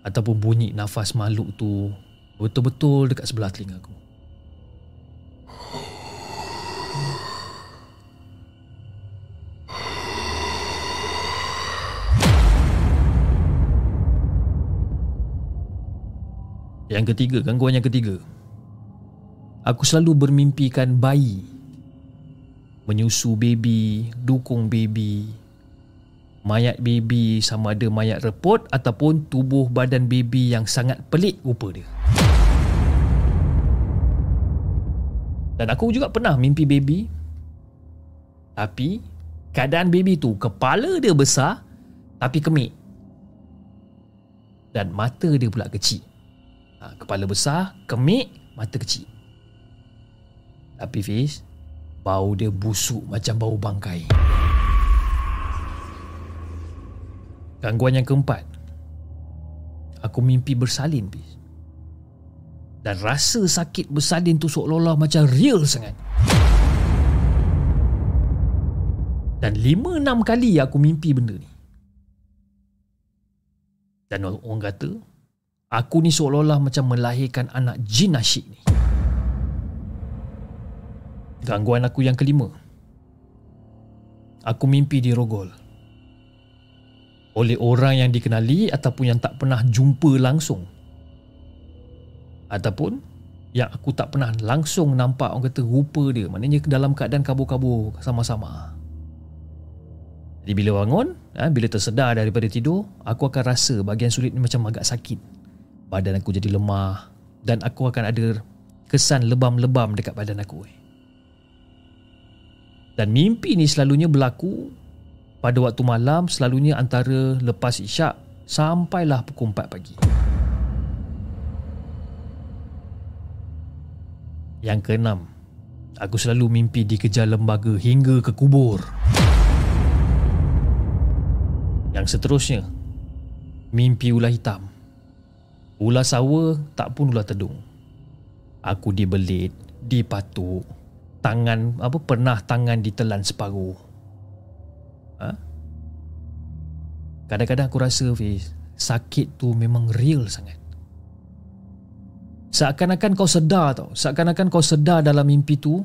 Ataupun bunyi nafas makhluk tu Betul-betul dekat sebelah telinga aku. Yang ketiga, gangguan yang ketiga Aku selalu bermimpikan bayi. Menyusu baby Dukung baby. Mayat baby sama ada mayat repot Ataupun tubuh badan baby yang sangat pelik rupa dia. Dan aku juga pernah mimpi baby. Tapi Keadaan baby tu Kepala dia besar Tapi kemik. Dan mata dia pula kecil. Ha, Kepala besar Kemik Mata kecil tapi Fiz Bau dia busuk macam bau bangkai. Gangguan yang keempat. Aku mimpi bersalin Fiz. Dan rasa sakit bersalin tu seolah-olah macam real sangat. Dan lima enam kali aku mimpi benda ni. Dan orang kata Aku ni seolah-olah macam melahirkan anak jin asyik ni Gangguan aku yang kelima. Aku mimpi dirogol. Oleh orang yang dikenali ataupun yang tak pernah jumpa langsung. Ataupun yang aku tak pernah langsung nampak orang kata rupa dia. Maknanya dalam keadaan kabur-kabur sama-sama. Jadi bila bangun, ha, bila tersedar daripada tidur, aku akan rasa bahagian sulit ni macam agak sakit. Badan aku jadi lemah dan aku akan ada kesan lebam-lebam dekat badan aku. Eh. Dan mimpi ni selalunya berlaku pada waktu malam selalunya antara lepas isyak sampailah pukul 4 pagi. Yang keenam, aku selalu mimpi dikejar lembaga hingga ke kubur. Yang seterusnya, mimpi ular hitam. Ular sawa tak pun ular tedung. Aku dibelit, dipatuk, tangan apa pernah tangan ditelan separuh. Ha? Kadang-kadang aku rasa Fiz, sakit tu memang real sangat. Seakan-akan kau sedar tau, seakan-akan kau sedar dalam mimpi tu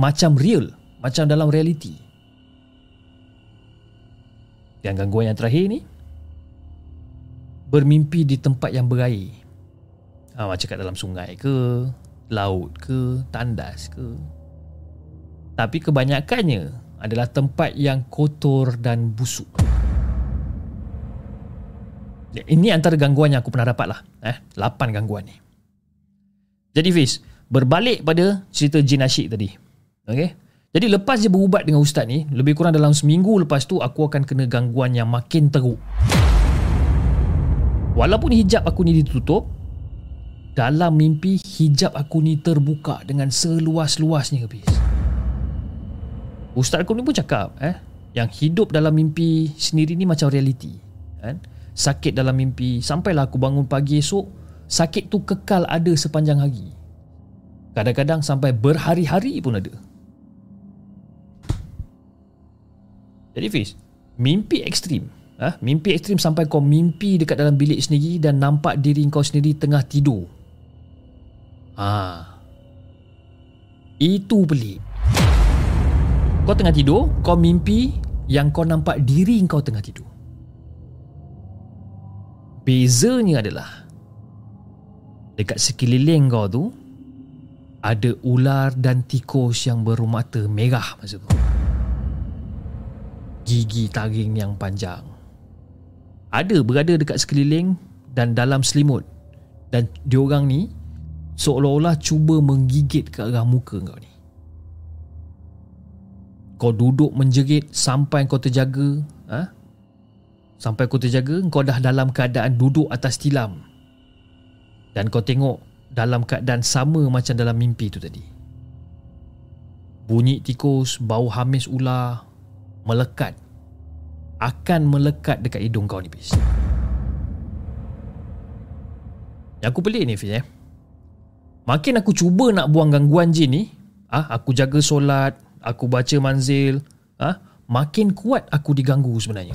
macam real, macam dalam realiti. Yang gangguan yang terakhir ni bermimpi di tempat yang berair. Ha, macam kat dalam sungai ke, laut ke, tandas ke, tapi kebanyakannya adalah tempat yang kotor dan busuk. Ini antara gangguan yang aku pernah dapat lah. Eh, 8 gangguan ni. Jadi Fiz, berbalik pada cerita jin asyik tadi. Okay? Jadi lepas dia berubat dengan ustaz ni, lebih kurang dalam seminggu lepas tu aku akan kena gangguan yang makin teruk. Walaupun hijab aku ni ditutup, dalam mimpi hijab aku ni terbuka dengan seluas-luasnya Fiz. Ustaz aku ni pun cakap eh, yang hidup dalam mimpi sendiri ni macam realiti. Kan? sakit dalam mimpi sampailah aku bangun pagi esok sakit tu kekal ada sepanjang hari kadang-kadang sampai berhari-hari pun ada jadi Fiz mimpi ekstrim ha? mimpi ekstrim sampai kau mimpi dekat dalam bilik sendiri dan nampak diri kau sendiri tengah tidur ha. itu pelik kau tengah tidur kau mimpi yang kau nampak diri kau tengah tidur Bezanya adalah dekat sekeliling kau tu ada ular dan tikus yang bermata merah masa tu. Gigi taring yang panjang. Ada berada dekat sekeliling dan dalam selimut. Dan diorang ni seolah-olah cuba menggigit ke arah muka kau ni. Kau duduk menjerit sampai kau terjaga. Ha? Sampai kau terjaga Kau dah dalam keadaan duduk atas tilam Dan kau tengok Dalam keadaan sama macam dalam mimpi tu tadi Bunyi tikus Bau hamis ular Melekat Akan melekat dekat hidung kau ni Fiz Yang aku pelik ni Fiz eh Makin aku cuba nak buang gangguan jin ni ah, Aku jaga solat Aku baca manzil ah, Makin kuat aku diganggu sebenarnya.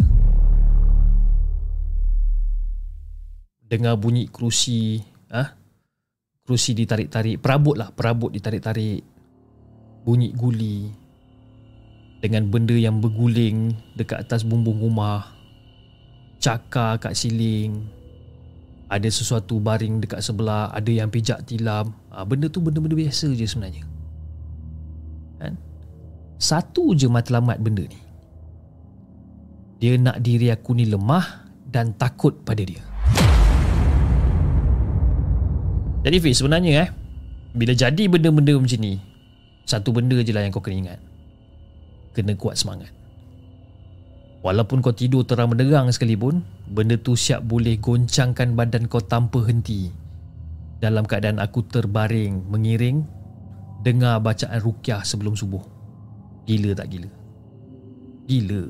Dengar bunyi kerusi ah ha? kerusi ditarik-tarik perabot lah perabot ditarik-tarik. Bunyi guli dengan benda yang berguling dekat atas bumbung rumah cakar kat siling. Ada sesuatu baring dekat sebelah ada yang pijak tilam. Ha, benda tu benda-benda biasa je sebenarnya satu je matlamat benda ni. Dia nak diri aku ni lemah dan takut pada dia. Jadi Fiz sebenarnya eh Bila jadi benda-benda macam ni Satu benda je lah yang kau kena ingat. Kena kuat semangat. Walaupun kau tidur terang menderang sekalipun Benda tu siap boleh goncangkan badan kau tanpa henti. Dalam keadaan aku terbaring Mengiring Dengar bacaan rukyah sebelum subuh Gila tak gila? Gila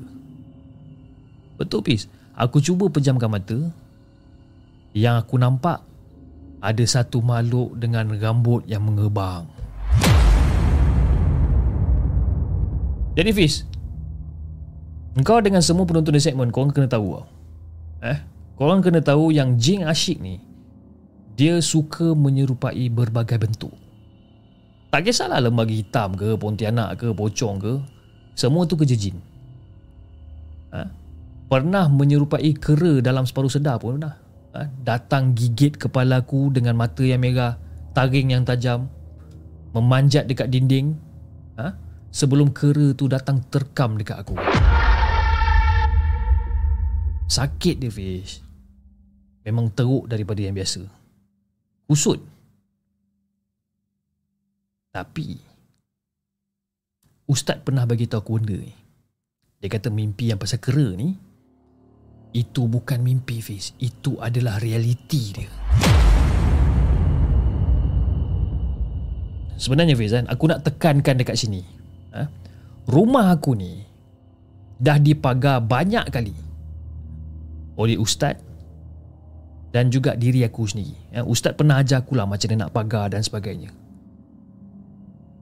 Betul Fiz Aku cuba pejamkan mata Yang aku nampak ada satu makhluk dengan rambut yang mengebang. Jadi Fiz, kau dengan semua penonton di segmen kau kena tahu tau. Eh, korang kena tahu yang Jing Asyik ni dia suka menyerupai berbagai bentuk. Tak kisahlah lembaga hitam ke, pontianak ke, pocong ke, semua tu kerja jin. Ha? Pernah menyerupai kera dalam separuh sedar pun dah ha, datang gigit kepala aku dengan mata yang merah, taring yang tajam, memanjat dekat dinding ha, sebelum kera tu datang terkam dekat aku. Sakit dia Fish. Memang teruk daripada yang biasa. Kusut. Tapi Ustaz pernah bagi tahu aku benda ni. Dia kata mimpi yang pasal kera ni itu bukan mimpi Fiz Itu adalah realiti dia Sebenarnya Fiz kan Aku nak tekankan dekat sini ha? Rumah aku ni Dah dipagar banyak kali Oleh Ustaz Dan juga diri aku sendiri ha? Ustaz pernah ajar aku lah Macam mana nak pagar dan sebagainya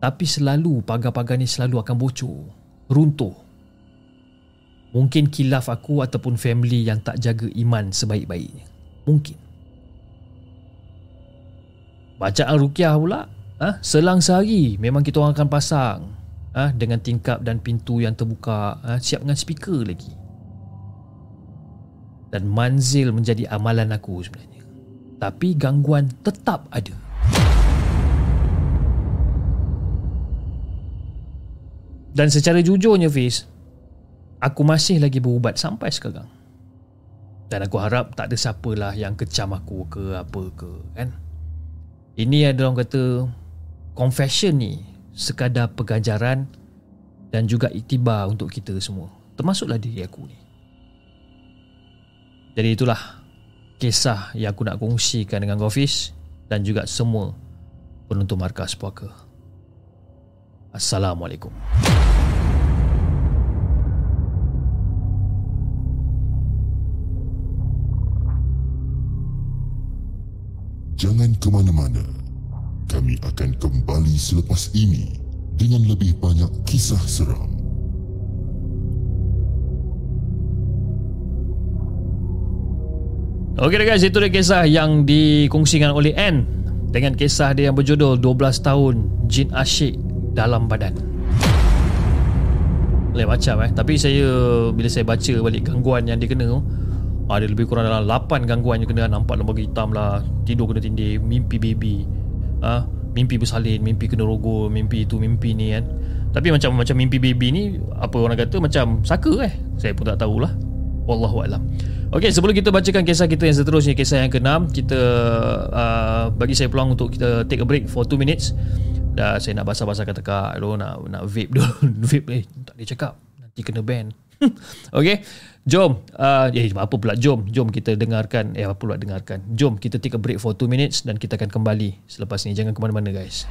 Tapi selalu Pagar-pagar ni selalu akan bocor Runtuh Mungkin kilaf aku ataupun family yang tak jaga iman sebaik-baiknya. Mungkin. Bacaan rukiah pula, ha? selang sehari memang kita orang akan pasang ha? dengan tingkap dan pintu yang terbuka, ha? siap dengan speaker lagi. Dan manzil menjadi amalan aku sebenarnya. Tapi gangguan tetap ada. Dan secara jujurnya Fiz Aku masih lagi berubat sampai sekarang. Dan aku harap tak ada siapalah yang kecam aku ke apa ke kan? Ini ada orang kata Confession ni Sekadar pengajaran Dan juga iktibar untuk kita semua. Termasuklah diri aku ni. Jadi itulah Kisah yang aku nak kongsikan dengan Gofis Dan juga semua Penonton markas puaka. Assalamualaikum. Jangan ke mana-mana. Kami akan kembali selepas ini dengan lebih banyak kisah seram. Okey guys, itu dia kisah yang dikongsikan oleh N dengan kisah dia yang berjudul 12 tahun Jin Asyik dalam badan lain macam eh tapi saya bila saya baca balik gangguan yang dia kena tu ada lebih kurang dalam 8 gangguan yang kena nampak lembaga hitam lah. Tidur kena tindih mimpi baby. Ha? mimpi bersalin mimpi kena rogol mimpi itu mimpi ni kan. Tapi macam macam mimpi baby ni apa orang kata macam saka eh. Saya pun tak tahulah. Wallahu alam. Okey, sebelum kita bacakan kisah kita yang seterusnya, kisah yang keenam, kita uh, bagi saya peluang untuk kita take a break for 2 minutes. Dah saya nak basah-basah kata kak Dulu nak nak vape dulu. Vape eh Tak dia cakap. Nanti kena ban Okay. Jom. Uh, Eh apa pula? Jom. Jom kita dengarkan. Eh apa pula dengarkan? Jom kita take a break for 2 minutes Dan kita akan kembali Selepas ni. Jangan ke mana-mana guys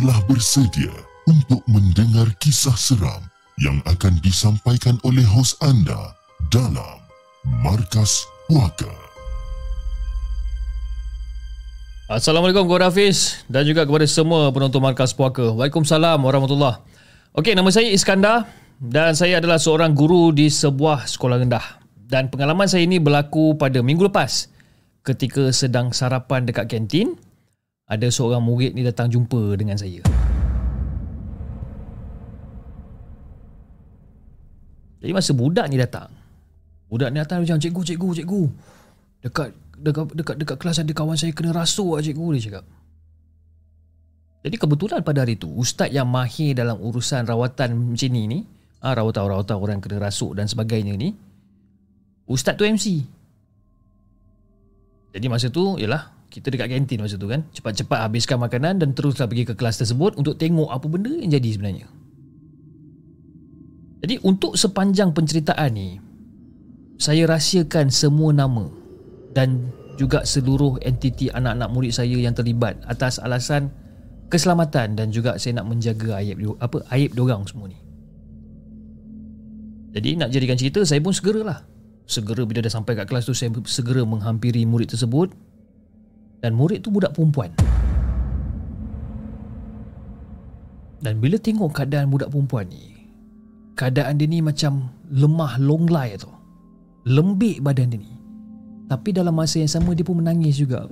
telah bersedia untuk mendengar kisah seram yang akan disampaikan oleh hos anda dalam Markas Puaka? Assalamualaikum kepada Hafiz dan juga kepada semua penonton Markas Puaka. Waalaikumsalam warahmatullahi Okey, nama saya Iskandar dan saya adalah seorang guru di sebuah sekolah rendah. Dan pengalaman saya ini berlaku pada minggu lepas ketika sedang sarapan dekat kantin ada seorang murid ni datang jumpa dengan saya. Jadi masa budak ni datang, budak ni datang macam cikgu, cikgu, cikgu. Dekat dekat dekat dekat kelas ada kawan saya kena rasuk ah cikgu dia cakap. Jadi kebetulan pada hari tu ustaz yang mahir dalam urusan rawatan macam ni ni, ah rawatan-rawatan orang kena rasuk dan sebagainya ni, Ustaz tu MC. Jadi masa tu ialah kita dekat kantin masa tu kan. Cepat-cepat habiskan makanan dan teruslah pergi ke kelas tersebut untuk tengok apa benda yang jadi sebenarnya. Jadi untuk sepanjang penceritaan ni saya rahsiakan semua nama dan juga seluruh entiti anak-anak murid saya yang terlibat atas alasan keselamatan dan juga saya nak menjaga aib apa aib diorang semua ni. Jadi nak jadikan cerita saya pun segeralah Segera bila dah sampai kat kelas tu Saya segera menghampiri murid tersebut Dan murid tu budak perempuan. Dan bila tengok keadaan budak perempuan ni Keadaan dia ni macam lemah longlai tu. Lembik badan dia ni. Tapi dalam masa yang sama dia pun menangis juga.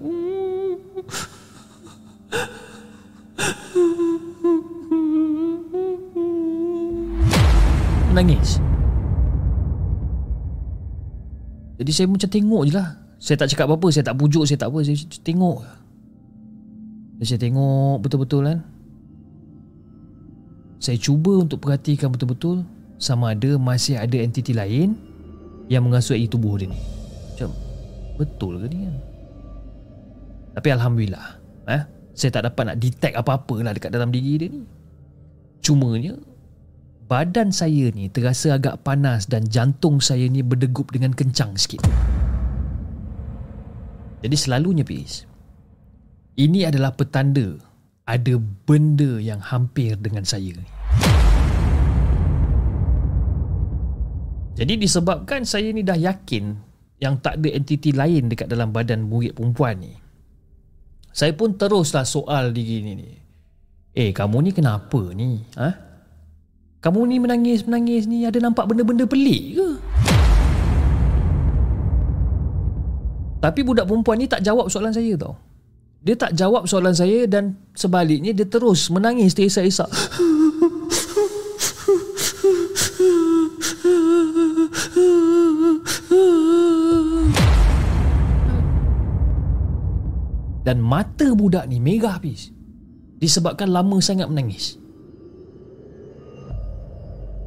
Menangis. Jadi saya macam tengok je lah Saya tak cakap apa-apa Saya tak pujuk Saya tak apa Saya tengok. Saya tengok betul-betul kan? Saya cuba untuk perhatikan betul-betul Sama ada masih ada entiti lain Yang mengasuhi tubuh dia ni. Macam Betul ke ni kan Tapi Alhamdulillah eh, Saya tak dapat nak detect apa-apa lah Dekat dalam diri dia ni. Cumanya badan saya ni terasa agak panas dan jantung saya ni berdegup dengan kencang sikit. Jadi selalunya Pis, ini adalah petanda ada benda yang hampir dengan saya ni. Jadi disebabkan saya ni dah yakin yang tak ada entiti lain dekat dalam badan murid perempuan ni. Saya pun teruslah soal diri ni. Eh, kamu ni kenapa ni? Ha? Kamu ni menangis-menangis ni ada nampak benda-benda pelik ke? Tapi budak perempuan ni tak jawab soalan saya tau. Dia tak jawab soalan saya dan sebaliknya dia terus menangis terisak-isak. Dan mata budak ni merah habis. Disebabkan lama sangat menangis.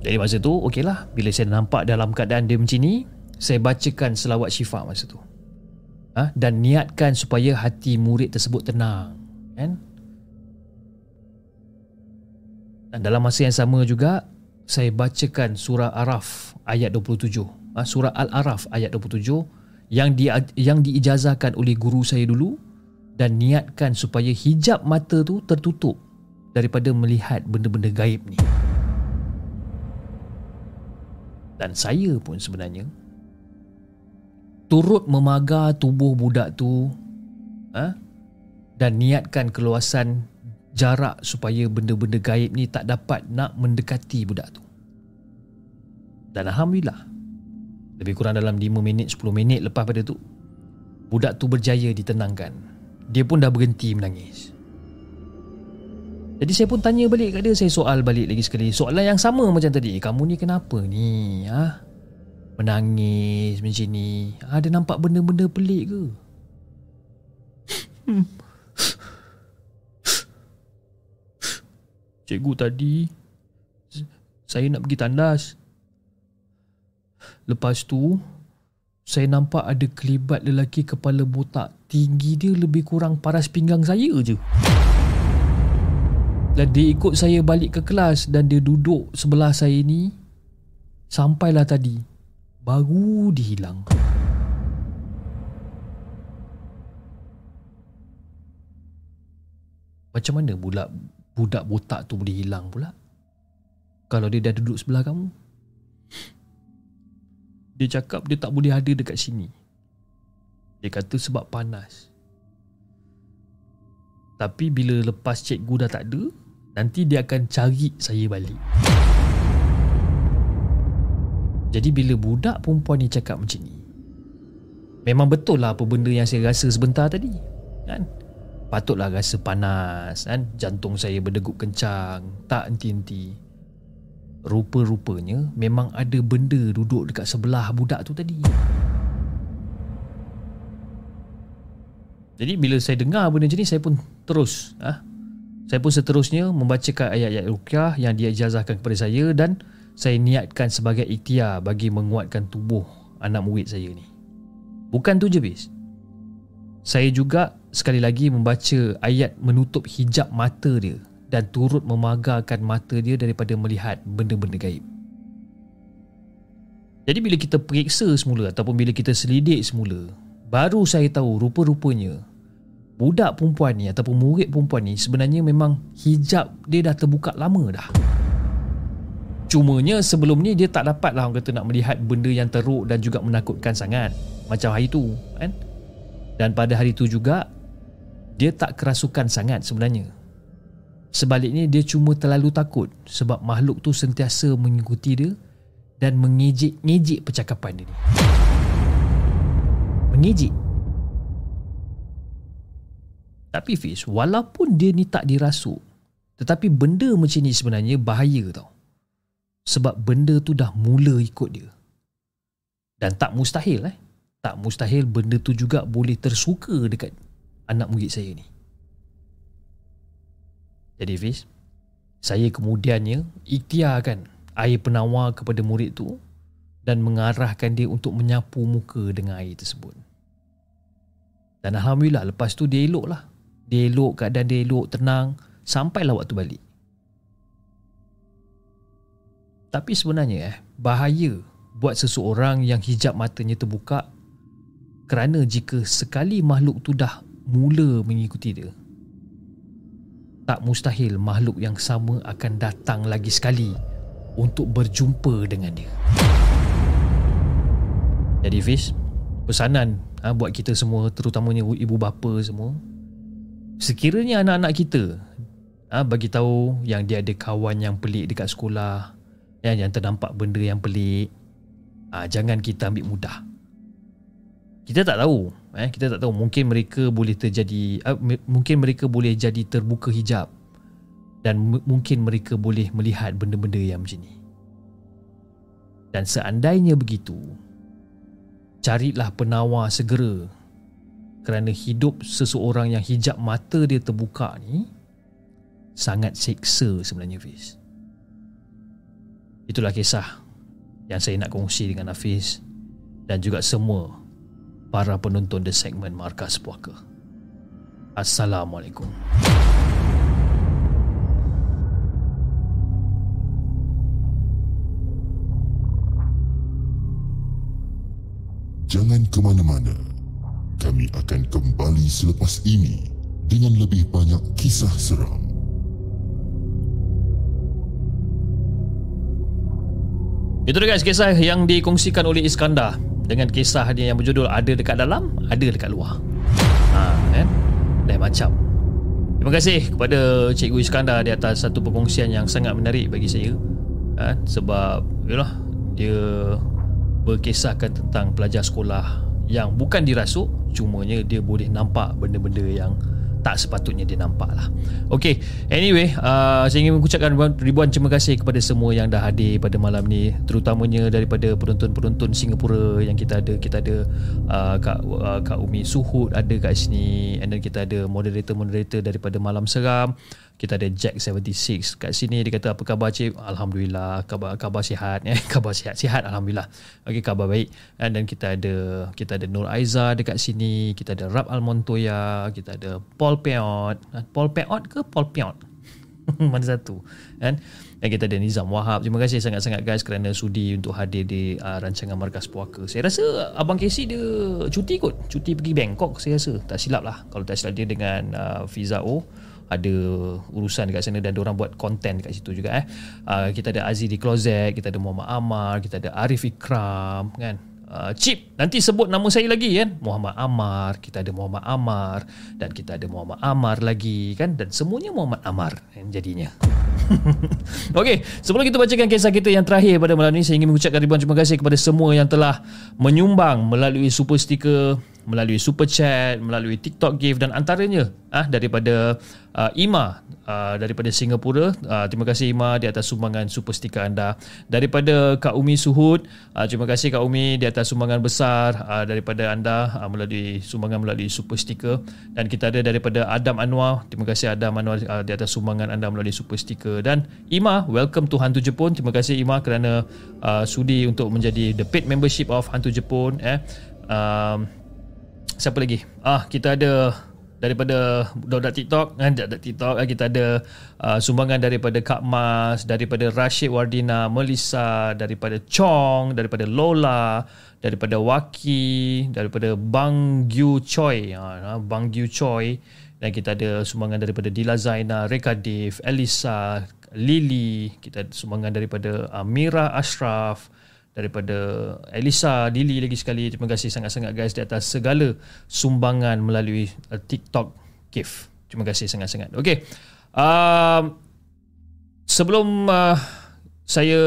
Jadi masa tu okey lah Bila saya nampak dalam keadaan dia macam ni Saya bacakan selawat syifa masa tu ha? Dan niatkan supaya hati murid tersebut tenang kan? Dan dalam masa yang sama juga Saya bacakan surah Araf ayat 27 ha? Surah Al-Araf ayat 27 yang, di, yang diijazahkan oleh guru saya dulu Dan niatkan supaya hijab mata tu tertutup Daripada melihat benda-benda gaib ni dan saya pun sebenarnya turut memagar tubuh budak tu ha? dan niatkan keluasan jarak supaya benda-benda gaib ni tak dapat nak mendekati budak tu. Dan Alhamdulillah lebih kurang dalam 5 minit 10 minit lepas pada tu budak tu berjaya ditenangkan. Dia pun dah berhenti menangis. Jadi saya pun tanya balik kat dia Saya soal balik lagi sekali Soalan yang sama macam tadi Kamu ni kenapa ni ha? Menangis macam ni. Ada nampak benda-benda pelik ke? Cikgu tadi Saya nak pergi tandas. Lepas tu Saya nampak ada kelibat lelaki kepala botak Tinggi dia lebih kurang paras pinggang saya je. Dan dia ikut saya balik ke kelas dan dia duduk sebelah saya ni sampailah tadi baru dia hilang. Macam mana pula budak botak tu boleh hilang pula? Kalau dia dah duduk sebelah kamu. Dia cakap dia tak boleh ada dekat sini. Dia kata sebab panas. Tapi bila lepas cikgu dah tak ada, Nanti dia akan cari saya balik Jadi bila budak perempuan ni cakap macam ni Memang betul lah apa benda yang saya rasa sebentar tadi kan? Patutlah rasa panas kan? Jantung saya berdegup kencang Tak henti-henti Rupa-rupanya memang ada benda duduk dekat sebelah budak tu tadi Jadi bila saya dengar benda ni Saya pun terus ah, saya pun seterusnya membacakan ayat-ayat rukyah yang dia ijazahkan kepada saya dan saya niatkan sebagai ikhtiar bagi menguatkan tubuh anak murid saya ni. Bukan tu je bis. Saya juga sekali lagi membaca ayat menutup hijab mata dia dan turut memagarkan mata dia daripada melihat benda-benda gaib. Jadi bila kita periksa semula ataupun bila kita selidik semula, baru saya tahu rupa-rupanya budak perempuan ni ataupun murid perempuan ni sebenarnya memang hijab dia dah terbuka lama dah. Cumanya sebelum ni dia tak dapat lah orang kata nak melihat benda yang teruk dan juga menakutkan sangat. Macam hari tu kan. Dan pada hari tu juga dia tak kerasukan sangat sebenarnya. Sebaliknya dia cuma terlalu takut sebab makhluk tu sentiasa mengikuti dia dan mengejek-ngejek percakapan dia ni. Mengejek. Tapi Fiz, walaupun dia ni tak dirasuk, tetapi benda macam ni sebenarnya bahaya tau. Sebab benda tu dah mula ikut dia. Dan tak mustahil eh. Tak mustahil benda tu juga boleh tersuka dekat anak murid saya ni. Jadi Fiz, saya kemudiannya ikhtiarkan air penawar kepada murid tu dan mengarahkan dia untuk menyapu muka dengan air tersebut. Dan Alhamdulillah lepas tu dia elok lah. Dia elok, keadaan dia elok, tenang sampailah waktu balik. Tapi sebenarnya eh, bahaya buat seseorang yang hijab matanya terbuka kerana jika sekali makhluk tu dah mula mengikuti dia, tak mustahil makhluk yang sama akan datang lagi sekali untuk berjumpa dengan dia. Jadi Fiz, pesanan ha, buat kita semua terutamanya ibu bapa semua, sekiranya anak-anak kita ha, bagi tahu yang dia ada kawan yang pelik dekat sekolah, yang yang terdampak benda yang pelik ah jangan kita ambil mudah. Kita tak tahu eh kita tak tahu. Mungkin mereka boleh terjadi uh, mungkin mereka boleh jadi terbuka hijab dan m- mungkin mereka boleh melihat benda-benda yang macam ni. Dan seandainya begitu carilah penawar segera. Kerana hidup seseorang yang hijab mata dia terbuka ni sangat seksa sebenarnya Fiz. Itulah kisah yang saya nak kongsi dengan Hafiz dan juga semua para penonton The Segment Markas Puaka. Assalamualaikum. Jangan ke mana-mana. Kami akan kembali selepas ini dengan lebih banyak kisah seram. Itu dia guys kisah yang dikongsikan oleh Iskandar dengan kisah dia yang berjudul ada dekat dalam, ada dekat luar. Ha, kan? Lain macam. Terima kasih kepada Cikgu Iskandar di atas satu perkongsian yang sangat menarik bagi saya. Ha, sebab yalah, dia berkisahkan tentang pelajar sekolah yang bukan dirasuk, cumanya dia boleh nampak benda-benda yang tak sepatutnya dia nampak lah Okay Anyway uh, Saya ingin mengucapkan ribuan, terima kasih Kepada semua yang dah hadir pada malam ni Terutamanya daripada penonton-penonton Singapura Yang kita ada Kita ada uh, Kak, uh, Kak Umi Suhud Ada kat sini And then kita ada moderator-moderator Daripada Malam Seram kita ada Jack 76 kat sini dia kata apa khabar cik? Alhamdulillah khabar khabar sihat. Eh khabar sihat. Sihat alhamdulillah. Okey khabar baik. And dan kita ada kita ada Nur Aiza dekat sini. Kita ada Rab Al Montoya kita ada Paul Peot. Paul Peot ke Paul Peot? Mana satu? Kan dan kita ada Nizam Wahab. Terima kasih sangat-sangat guys kerana sudi untuk hadir di uh, rancangan Markas Puaka. Saya rasa Abang Casey dia cuti kot. Cuti pergi Bangkok saya rasa. Tak silap lah. Kalau tak silap dia dengan uh, Fiza O ada urusan dekat sana dan orang buat konten dekat situ juga eh. Uh, kita ada Aziz di Closet, kita ada Muhammad Amar, kita ada Arif Ikram kan. Uh, Chip, nanti sebut nama saya lagi kan. Muhammad Amar, kita ada Muhammad Amar dan kita ada Muhammad Amar lagi kan dan semuanya Muhammad Amar yang jadinya. Okey, sebelum kita bacakan kisah kita yang terakhir pada malam ini, saya ingin mengucapkan ribuan terima kasih kepada semua yang telah menyumbang melalui super sticker melalui super chat, melalui TikTok gift dan antaranya ah daripada uh, Ima uh, daripada Singapura. Uh, terima kasih Ima di atas sumbangan super stiker anda. Daripada Kak Umi Suhud, uh, terima kasih Kak Umi di atas sumbangan besar uh, daripada anda uh, melalui sumbangan melalui super stiker dan kita ada daripada Adam Anwar. Terima kasih Adam Anwar uh, di atas sumbangan anda melalui super stiker dan Ima, welcome to Hantu Jepun. Terima kasih Ima kerana uh, sudi untuk menjadi the paid membership of Hantu Jepun eh. Um, siapa lagi? Ah kita ada daripada Dodak TikTok kan Dodak TikTok eh, kita ada uh, sumbangan daripada Kak Mas daripada Rashid Wardina Melissa daripada Chong daripada Lola daripada Waki daripada Bang Gyu Choi. Ha, Bang Gyu Choi. Dan kita ada sumbangan daripada Dila Zaina Reka Dev Elisa Lily. Kita ada sumbangan daripada Amira Ashraf daripada Elisa Dili lagi sekali. Terima kasih sangat-sangat guys di atas segala sumbangan melalui uh, TikTok gift terima kasih sangat-sangat. Okey. Um, sebelum uh, saya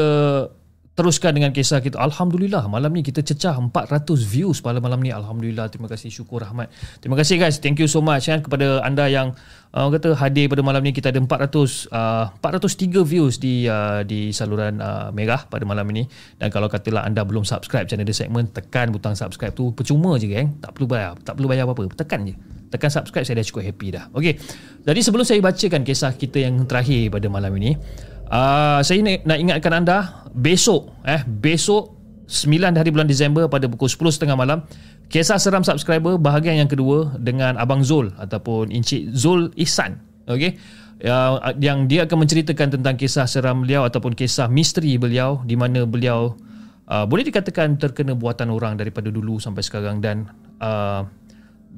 teruskan dengan kisah kita. Alhamdulillah malam ni kita cecah 400 views pada malam ni. Alhamdulillah terima kasih syukur rahmat. Terima kasih guys. Thank you so much kan kepada anda yang uh, kata hadir pada malam ni kita ada 400 uh, 403 views di uh, di saluran uh, Merah pada malam ini. Dan kalau katalah anda belum subscribe channel The Segment tekan butang subscribe tu percuma je geng. Tak perlu bayar, tak perlu bayar apa-apa. Tekan je. Tekan subscribe saya dah cukup happy dah. Okey. Jadi sebelum saya bacakan kisah kita yang terakhir pada malam ini, Uh, saya nak, nak ingatkan anda besok eh besok 9 hari bulan Disember pada pukul 10.30 malam kisah seram subscriber bahagian yang kedua dengan Abang Zul ataupun Encik Zul Ihsan. Okey? Uh, yang dia akan menceritakan tentang kisah seram beliau ataupun kisah misteri beliau di mana beliau uh, boleh dikatakan terkena buatan orang daripada dulu sampai sekarang dan uh,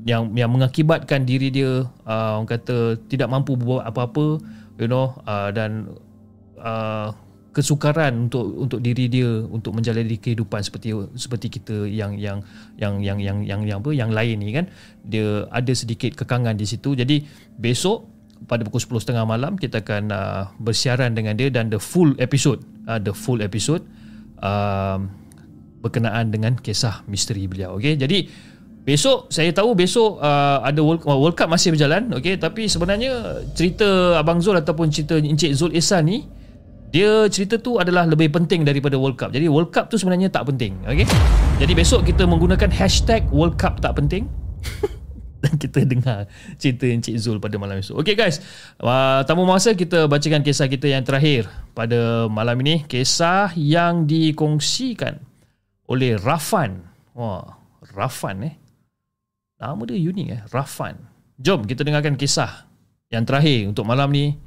yang yang mengakibatkan diri dia uh, orang kata tidak mampu buat apa-apa you know uh, dan uh, kesukaran untuk untuk diri dia untuk menjalani kehidupan seperti seperti kita yang yang yang yang yang yang yang apa yang lain ni kan. Dia ada sedikit kekangan di situ. Jadi besok pada pukul 10.30 malam kita akan uh, bersiaran dengan dia dan the full episode uh, the full episode uh, berkenaan dengan kisah misteri beliau. Okey jadi besok saya tahu besok uh, ada World, World Cup masih berjalan okey. Tapi sebenarnya cerita abang Zul ataupun cerita Encik Zul Ihsan ni dia cerita tu adalah lebih penting daripada World Cup. Jadi World Cup tu sebenarnya tak penting. Okay? Jadi besok kita menggunakan hashtag World Cup tak penting. Dan kita dengar cerita Encik Zul pada malam esok. Okay guys, uh, tamu masa kita bacakan kisah kita yang terakhir pada malam ini. Kisah yang dikongsikan oleh Rafan. Wah, Rafan eh. Nama dia unik eh, Rafan. Jom kita dengarkan kisah yang terakhir untuk malam ni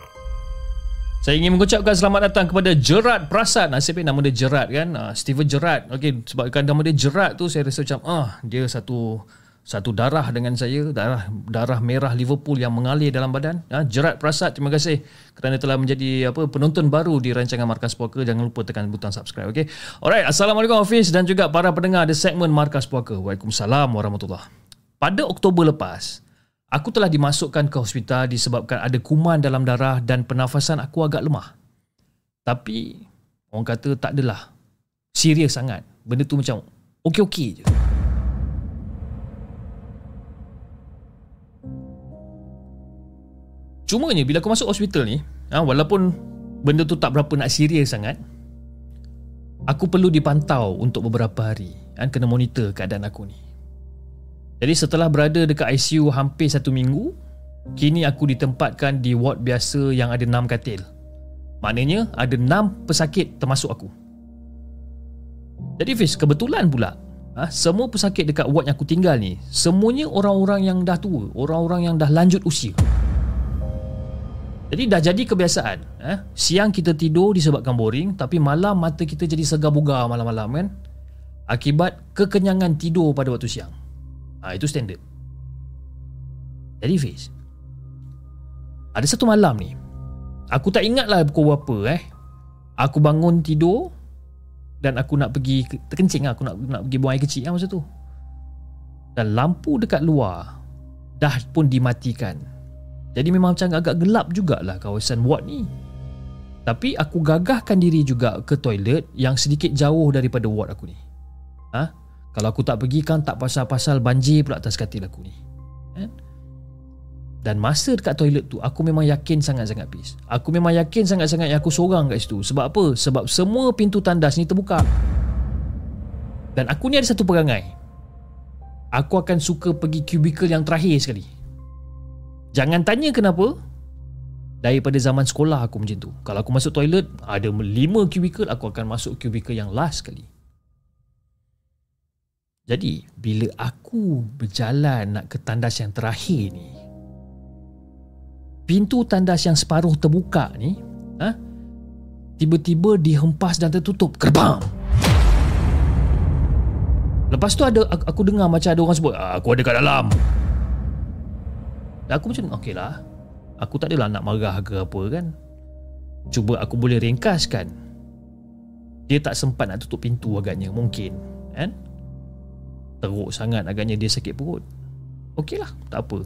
Saya ingin mengucapkan selamat datang kepada Gerard Prasad. Nasib baik nama dia Gerard kan. Uh, Steven Gerard. Okey, sebabkan nama dia Gerard tu saya rasa macam ah dia satu satu darah dengan saya, darah darah merah Liverpool yang mengalir dalam badan. Ha, Gerard Prasad, terima kasih kerana telah menjadi apa penonton baru di rancangan Markas Puaka. Jangan lupa tekan butang subscribe, okey. Alright, assalamualaikum Hafiz dan juga para pendengar di segmen Markas Puaka. Waalaikumsalam warahmatullahi. Pada Oktober lepas, Aku telah dimasukkan ke hospital disebabkan ada kuman dalam darah dan pernafasan aku agak lemah. Tapi orang kata tak adalah serius sangat. Benda tu macam okey-okey je. Cumanya bila aku masuk hospital ni, ha, walaupun benda tu tak berapa nak serius sangat, aku perlu dipantau untuk beberapa hari. Kan, kena monitor keadaan aku ni. Jadi setelah berada dekat ICU hampir satu minggu, kini aku ditempatkan di ward biasa yang ada enam katil. Maknanya ada enam pesakit termasuk aku. Jadi Fiz, kebetulan pula ha, semua pesakit dekat ward yang aku tinggal ni semuanya orang-orang yang dah tua, orang-orang yang dah lanjut usia. Jadi dah jadi kebiasaan eh? Siang kita tidur disebabkan boring Tapi malam mata kita jadi segar bugar malam-malam kan Akibat kekenyangan tidur pada waktu siang ha, Itu standard. Jadi Fiz Ada satu malam ni Aku tak ingat lah pukul berapa eh. Aku bangun tidur Dan aku nak pergi Terkencing lah. Aku nak, nak pergi buang air kecil lah masa tu. Dan lampu dekat luar Dah pun dimatikan. Jadi memang macam agak gelap jugalah Kawasan ward ni. Tapi aku gagahkan diri juga ke toilet Yang sedikit jauh daripada ward aku ni. Ha? Kalau aku tak pergi kan tak pasal-pasal banjir pula atas katil aku ni. Eh? Dan masa dekat toilet tu aku memang yakin sangat-sangat peace. Aku memang yakin sangat-sangat yang aku seorang kat situ. Sebab apa? Sebab semua pintu tandas ni terbuka. Dan aku ni ada satu perangai. Aku akan suka pergi kubikel yang terakhir sekali. Jangan tanya kenapa. Daripada zaman sekolah aku macam tu. Kalau aku masuk toilet, ada lima kubikel, aku akan masuk kubikel yang last sekali. Jadi bila aku berjalan nak ke tandas yang terakhir ni Pintu tandas yang separuh terbuka ni ha, Tiba-tiba dihempas dan tertutup. Kerbam Lepas tu ada aku, aku dengar macam ada orang sebut ah, Aku ada kat dalam. Dan aku macam okey lah. Aku tak adalah nak marah ke apa kan. Cuba aku boleh ringkaskan. Dia tak sempat nak tutup pintu agaknya Mungkin Kan teruk sangat agaknya dia sakit perut. Okey lah tak apa.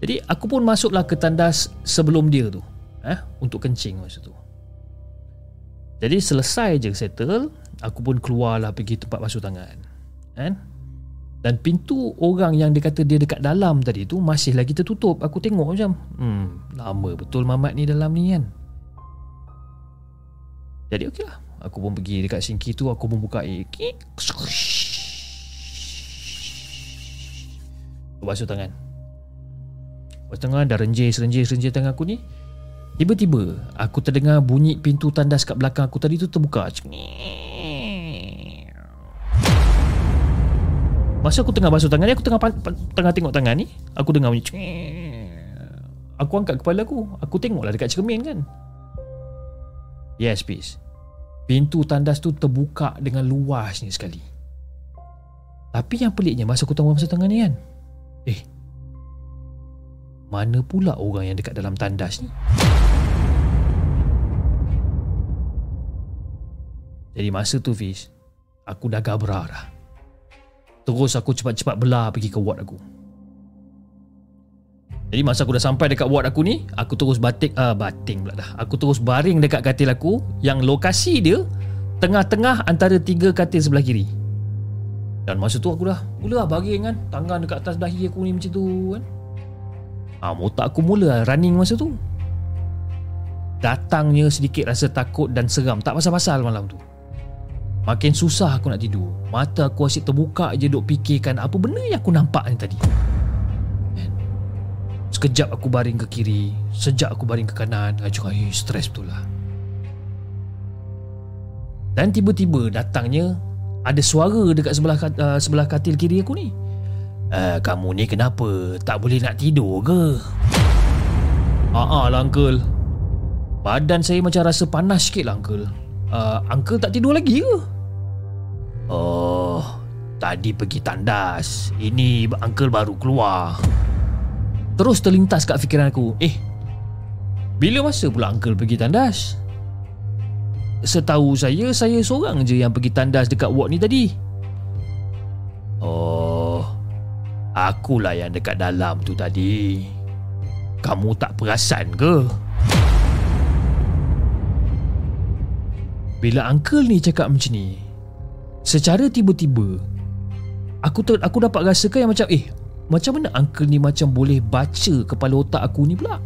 Jadi aku pun masuklah ke tandas sebelum dia tu eh, untuk kencing masa tu. Jadi selesai je settle aku pun keluarlah pergi tempat basuh tangan kan. Dan pintu orang yang dia kata dia dekat dalam tadi tu masih lagi tertutup. Aku tengok macam hmm lama betul mamat ni dalam ni kan. Jadi okey lah aku pun pergi dekat sinki tu aku pun buka air basuh tangan. Basuh tangan dah renjis-renjis-renjis tangan aku ni. Tiba-tiba aku terdengar bunyi pintu tandas kat belakang aku. Tadi tu terbuka. Masa aku tengah basuh tangan ni Aku tengah tengah tengok tangan ni Aku dengar bunyi Aku angkat kepala aku. Aku tengoklah dekat cermin kan. Yes peace Pintu tandas tu terbuka dengan luasnya sekali. Tapi yang peliknya Masa aku tengok basuh tangan ni kan Eh. Mana pula orang yang dekat dalam tandas ni? Jadi masa tu Fiz Aku dah gabra dah. Terus aku cepat-cepat belah pergi ke ward aku. Jadi masa aku dah sampai dekat ward aku ni Aku terus batik ah uh, Bating pula dah. Aku terus baring dekat katil aku Yang lokasi dia Tengah-tengah antara tiga katil sebelah kiri dan masa tu aku dah Mula lah baring kan Tangan dekat atas dahi aku ni macam tu kan. Ha, Motak aku mula lah running masa tu. Datangnya sedikit rasa takut dan seram Tak pasal-pasal malam tu. Makin susah aku nak tidur. Mata aku asyik terbuka je duk fikirkan Apa benda yang aku nampak ni tadi. Kan? Sekejap aku baring ke kiri Sejak aku baring ke kanan Aku cakap, eh, stres betul lah. Dan tiba-tiba datangnya ada suara dekat sebelah uh, sebelah katil kiri aku ni. Uh, kamu ni kenapa? Tak boleh nak tidur ke? Haa lah uncle. Badan saya macam rasa panas sikit lah uncle. Uh, uncle tak tidur lagi ke? Oh, tadi pergi tandas. Ini uncle baru keluar. Terus terlintas kat fikiran aku. Eh, bila masa pula uncle pergi tandas? Setahu saya Saya seorang je yang pergi tandas Dekat ward ni tadi. Oh Akulah yang dekat dalam tu tadi. Kamu tak perasan ke? Bila uncle ni cakap macam ni Secara tiba-tiba Aku ter, aku dapat rasakan yang macam Eh Macam mana uncle ni macam boleh baca Kepala otak aku ni pula?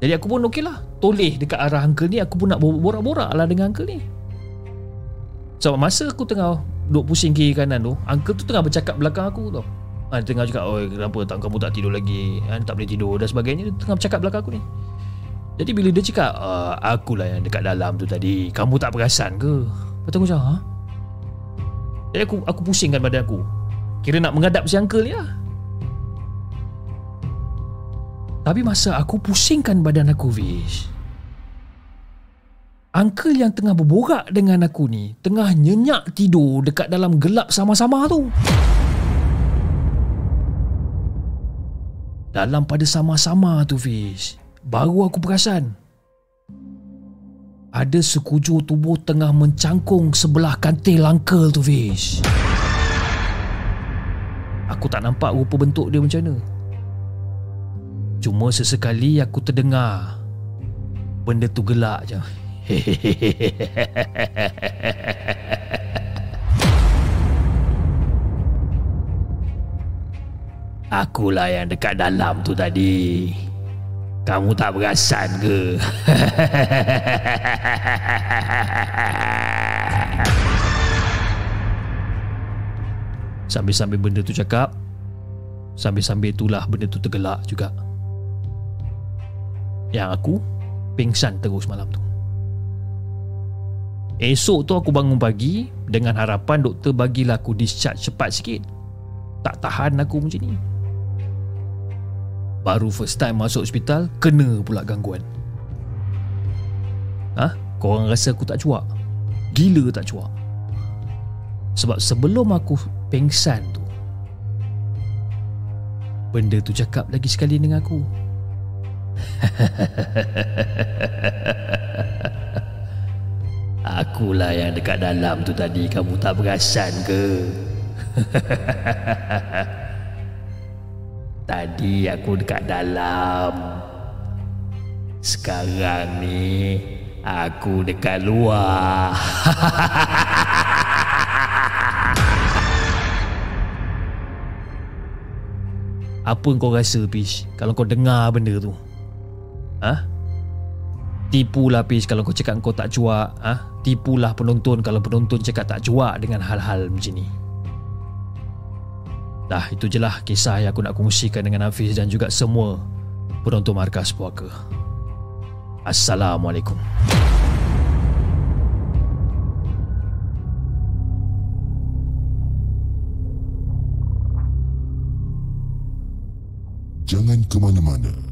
Jadi aku pun okey lah Toleh dekat arah uncle ni Aku pun nak borak-borak lah dengan uncle ni. Sebab so, masa aku tengah Duduk pusing kiri kanan tu Uncle tu tengah bercakap belakang aku tau. Ha, tengah cakap Oh kenapa tak, kamu tak tidur lagi? Ha, Tak boleh tidur dan sebagainya. Dia tengah bercakap belakang aku ni. Jadi bila dia cakap uh, Akulah yang dekat dalam tu tadi Kamu tak perasan ke? Lepas aku cakap ha? Jadi aku, aku pusingkan badan aku. Kira nak menghadap si uncle ni lah. Tapi masa aku pusingkan badan aku Vish Uncle yang tengah berborak dengan aku ni tengah nyenyak tidur dekat dalam gelap sama-sama tu. Dalam pada sama-sama tu Fiz, baru aku perasan ada sekujur tubuh tengah mencangkung sebelah kantil uncle tu Fiz. Aku tak nampak rupa bentuk dia macam mana. Cuma sesekali aku terdengar benda tu gelak je. Akulah yang dekat dalam tu tadi. Kamu tak perasan ke? Sambil-sambil benda tu cakap, sambil-sambil itulah benda tu tergelak juga. Yang aku pingsan terus malam tu. Esok tu aku bangun pagi dengan harapan doktor bagilah aku discharge cepat sikit. Tak tahan aku macam ni. Baru first time masuk hospital Kena pula gangguan Ha? Korang rasa aku tak cuak? Gila tak cuak? Sebab sebelum aku pengsan tu Benda tu cakap lagi sekali dengan aku Akulah yang dekat dalam tu tadi. Kamu tak perasan ke? Tadi aku dekat dalam. Sekarang ni Aku dekat luar. Apa kau rasa Pish? Kalau kau dengar benda tu. Ha? Tipulah Pish Kalau kau cakap kau tak cuak ha? Tipulah penonton Kalau penonton cakap tak cuak Dengan hal-hal macam ni Dah itu je lah kisah yang aku nak kongsikan dengan Hafiz dan juga semua penonton markas puaka. Assalamualaikum. Jangan ke mana-mana.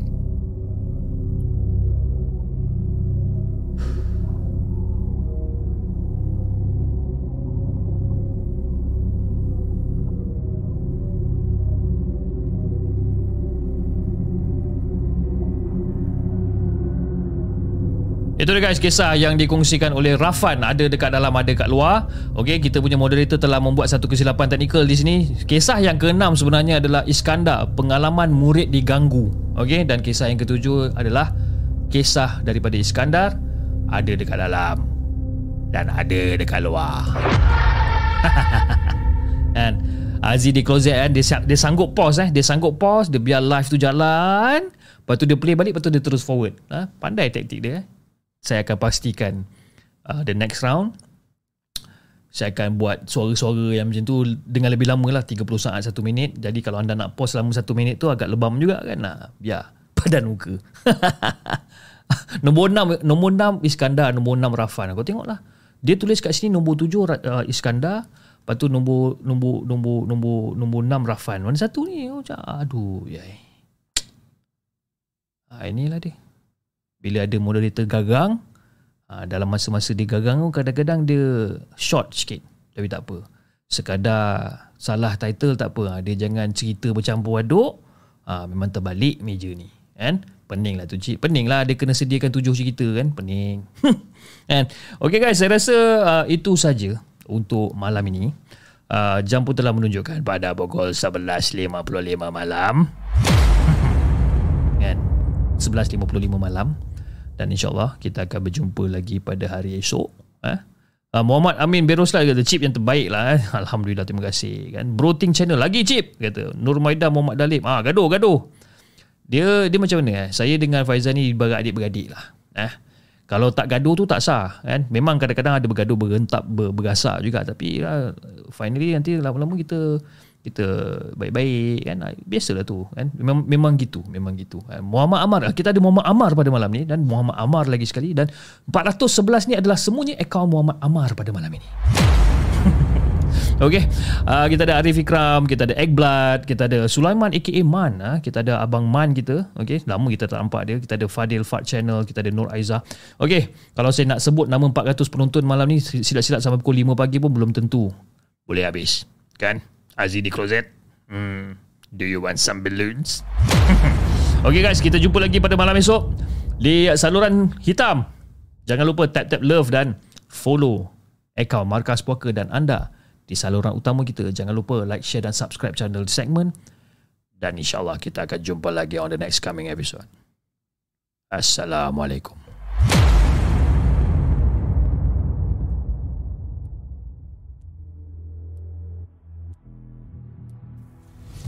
Itu dia guys kisah yang dikongsikan oleh Rafan ada dekat dalam ada dekat luar. Okey, kita punya moderator telah membuat satu kesilapan teknikal di sini. Kisah yang keenam sebenarnya adalah Iskandar, pengalaman murid diganggu. Okey, dan kisah yang ketujuh adalah kisah daripada Iskandar ada dekat dalam dan ada dekat luar. Dan Aziz di closet kan dia, dia sanggup pause eh dia sanggup pause dia biar live tu jalan lepas tu dia play balik lepas tu dia terus forward ha? pandai taktik dia eh saya akan pastikan uh, the next round saya akan buat suara-suara yang macam tu dengan lebih lama lah 30 saat 1 minit. Jadi kalau anda nak pause selama 1 minit tu agak lebam juga kan? Nah, biar padan muka. Nombor 6 nombor 6 Iskandar nombor 6 Rafan. Kau tengok lah dia tulis kat sini nombor 7 uh, Iskandar. Lepas tu nombor nombor nombor nombor nombor 6 Rafan. Mana satu ni? Oh, aduh yai. Ha, inilah dia bila ada moderator gagang uh, dalam masa-masa dia gagang kadang-kadang dia short sikit. Tapi tak apa. Sekadar salah title tak apa. Uh, dia jangan cerita bercampur aduk. Uh, memang terbalik meja ni. Kan? Pening lah tu cik. Pening lah. Dia kena sediakan tujuh cerita kan? Pening. Kan? Ok guys. Saya rasa uh, itu saja untuk malam ini. Uh, jam pun telah menunjukkan pada pukul 11.55 malam. Kan 11.55 malam. Dan insyaAllah kita akan berjumpa lagi pada hari esok eh? Uh, Muhammad Amin Beroslah kata chip yang terbaik lah eh. Alhamdulillah terima kasih kan. Broting channel lagi chip kata. Nur Maida Muhammad Dalib ah gaduh gaduh. Dia dia macam mana eh? saya dengan Faizal ni beradik-beradik lah eh. Kalau tak gaduh tu tak sah kan. Memang kadang-kadang ada bergaduh berentap ber, bergasak juga. Tapi uh, finally nanti lama-lama kita kita baik-baik kan. Ah, biasalah tu kan. Memang memang gitu memang gitu. Ah, Muhammad Amar kita ada Muhammad Amar pada malam ni dan Muhammad Amar lagi sekali dan 411 ni adalah semuanya akaun Muhammad Amar pada malam ini. Okay uh, Kita ada Arif Ikram Kita ada Eggblood Kita ada Sulaiman aka Man uh, Kita ada Abang Man kita Okay Lama kita tak nampak dia. Kita ada Fadil Fart Channel Kita ada Nur Aiza Okay Kalau saya nak sebut Nama 400 penonton malam ni Silap-silap sampai pukul 5 pagi pun Belum tentu Boleh habis Kan Aziz di closet hmm. Do you want some balloons Okay guys Kita jumpa lagi pada malam esok Di saluran hitam Jangan lupa tap-tap love dan Follow Akaun Markas Puaka dan anda di saluran utama kita. Jangan lupa like, share dan subscribe channel di segmen. Dan insyaAllah kita akan jumpa lagi on the next coming episode. Assalamualaikum.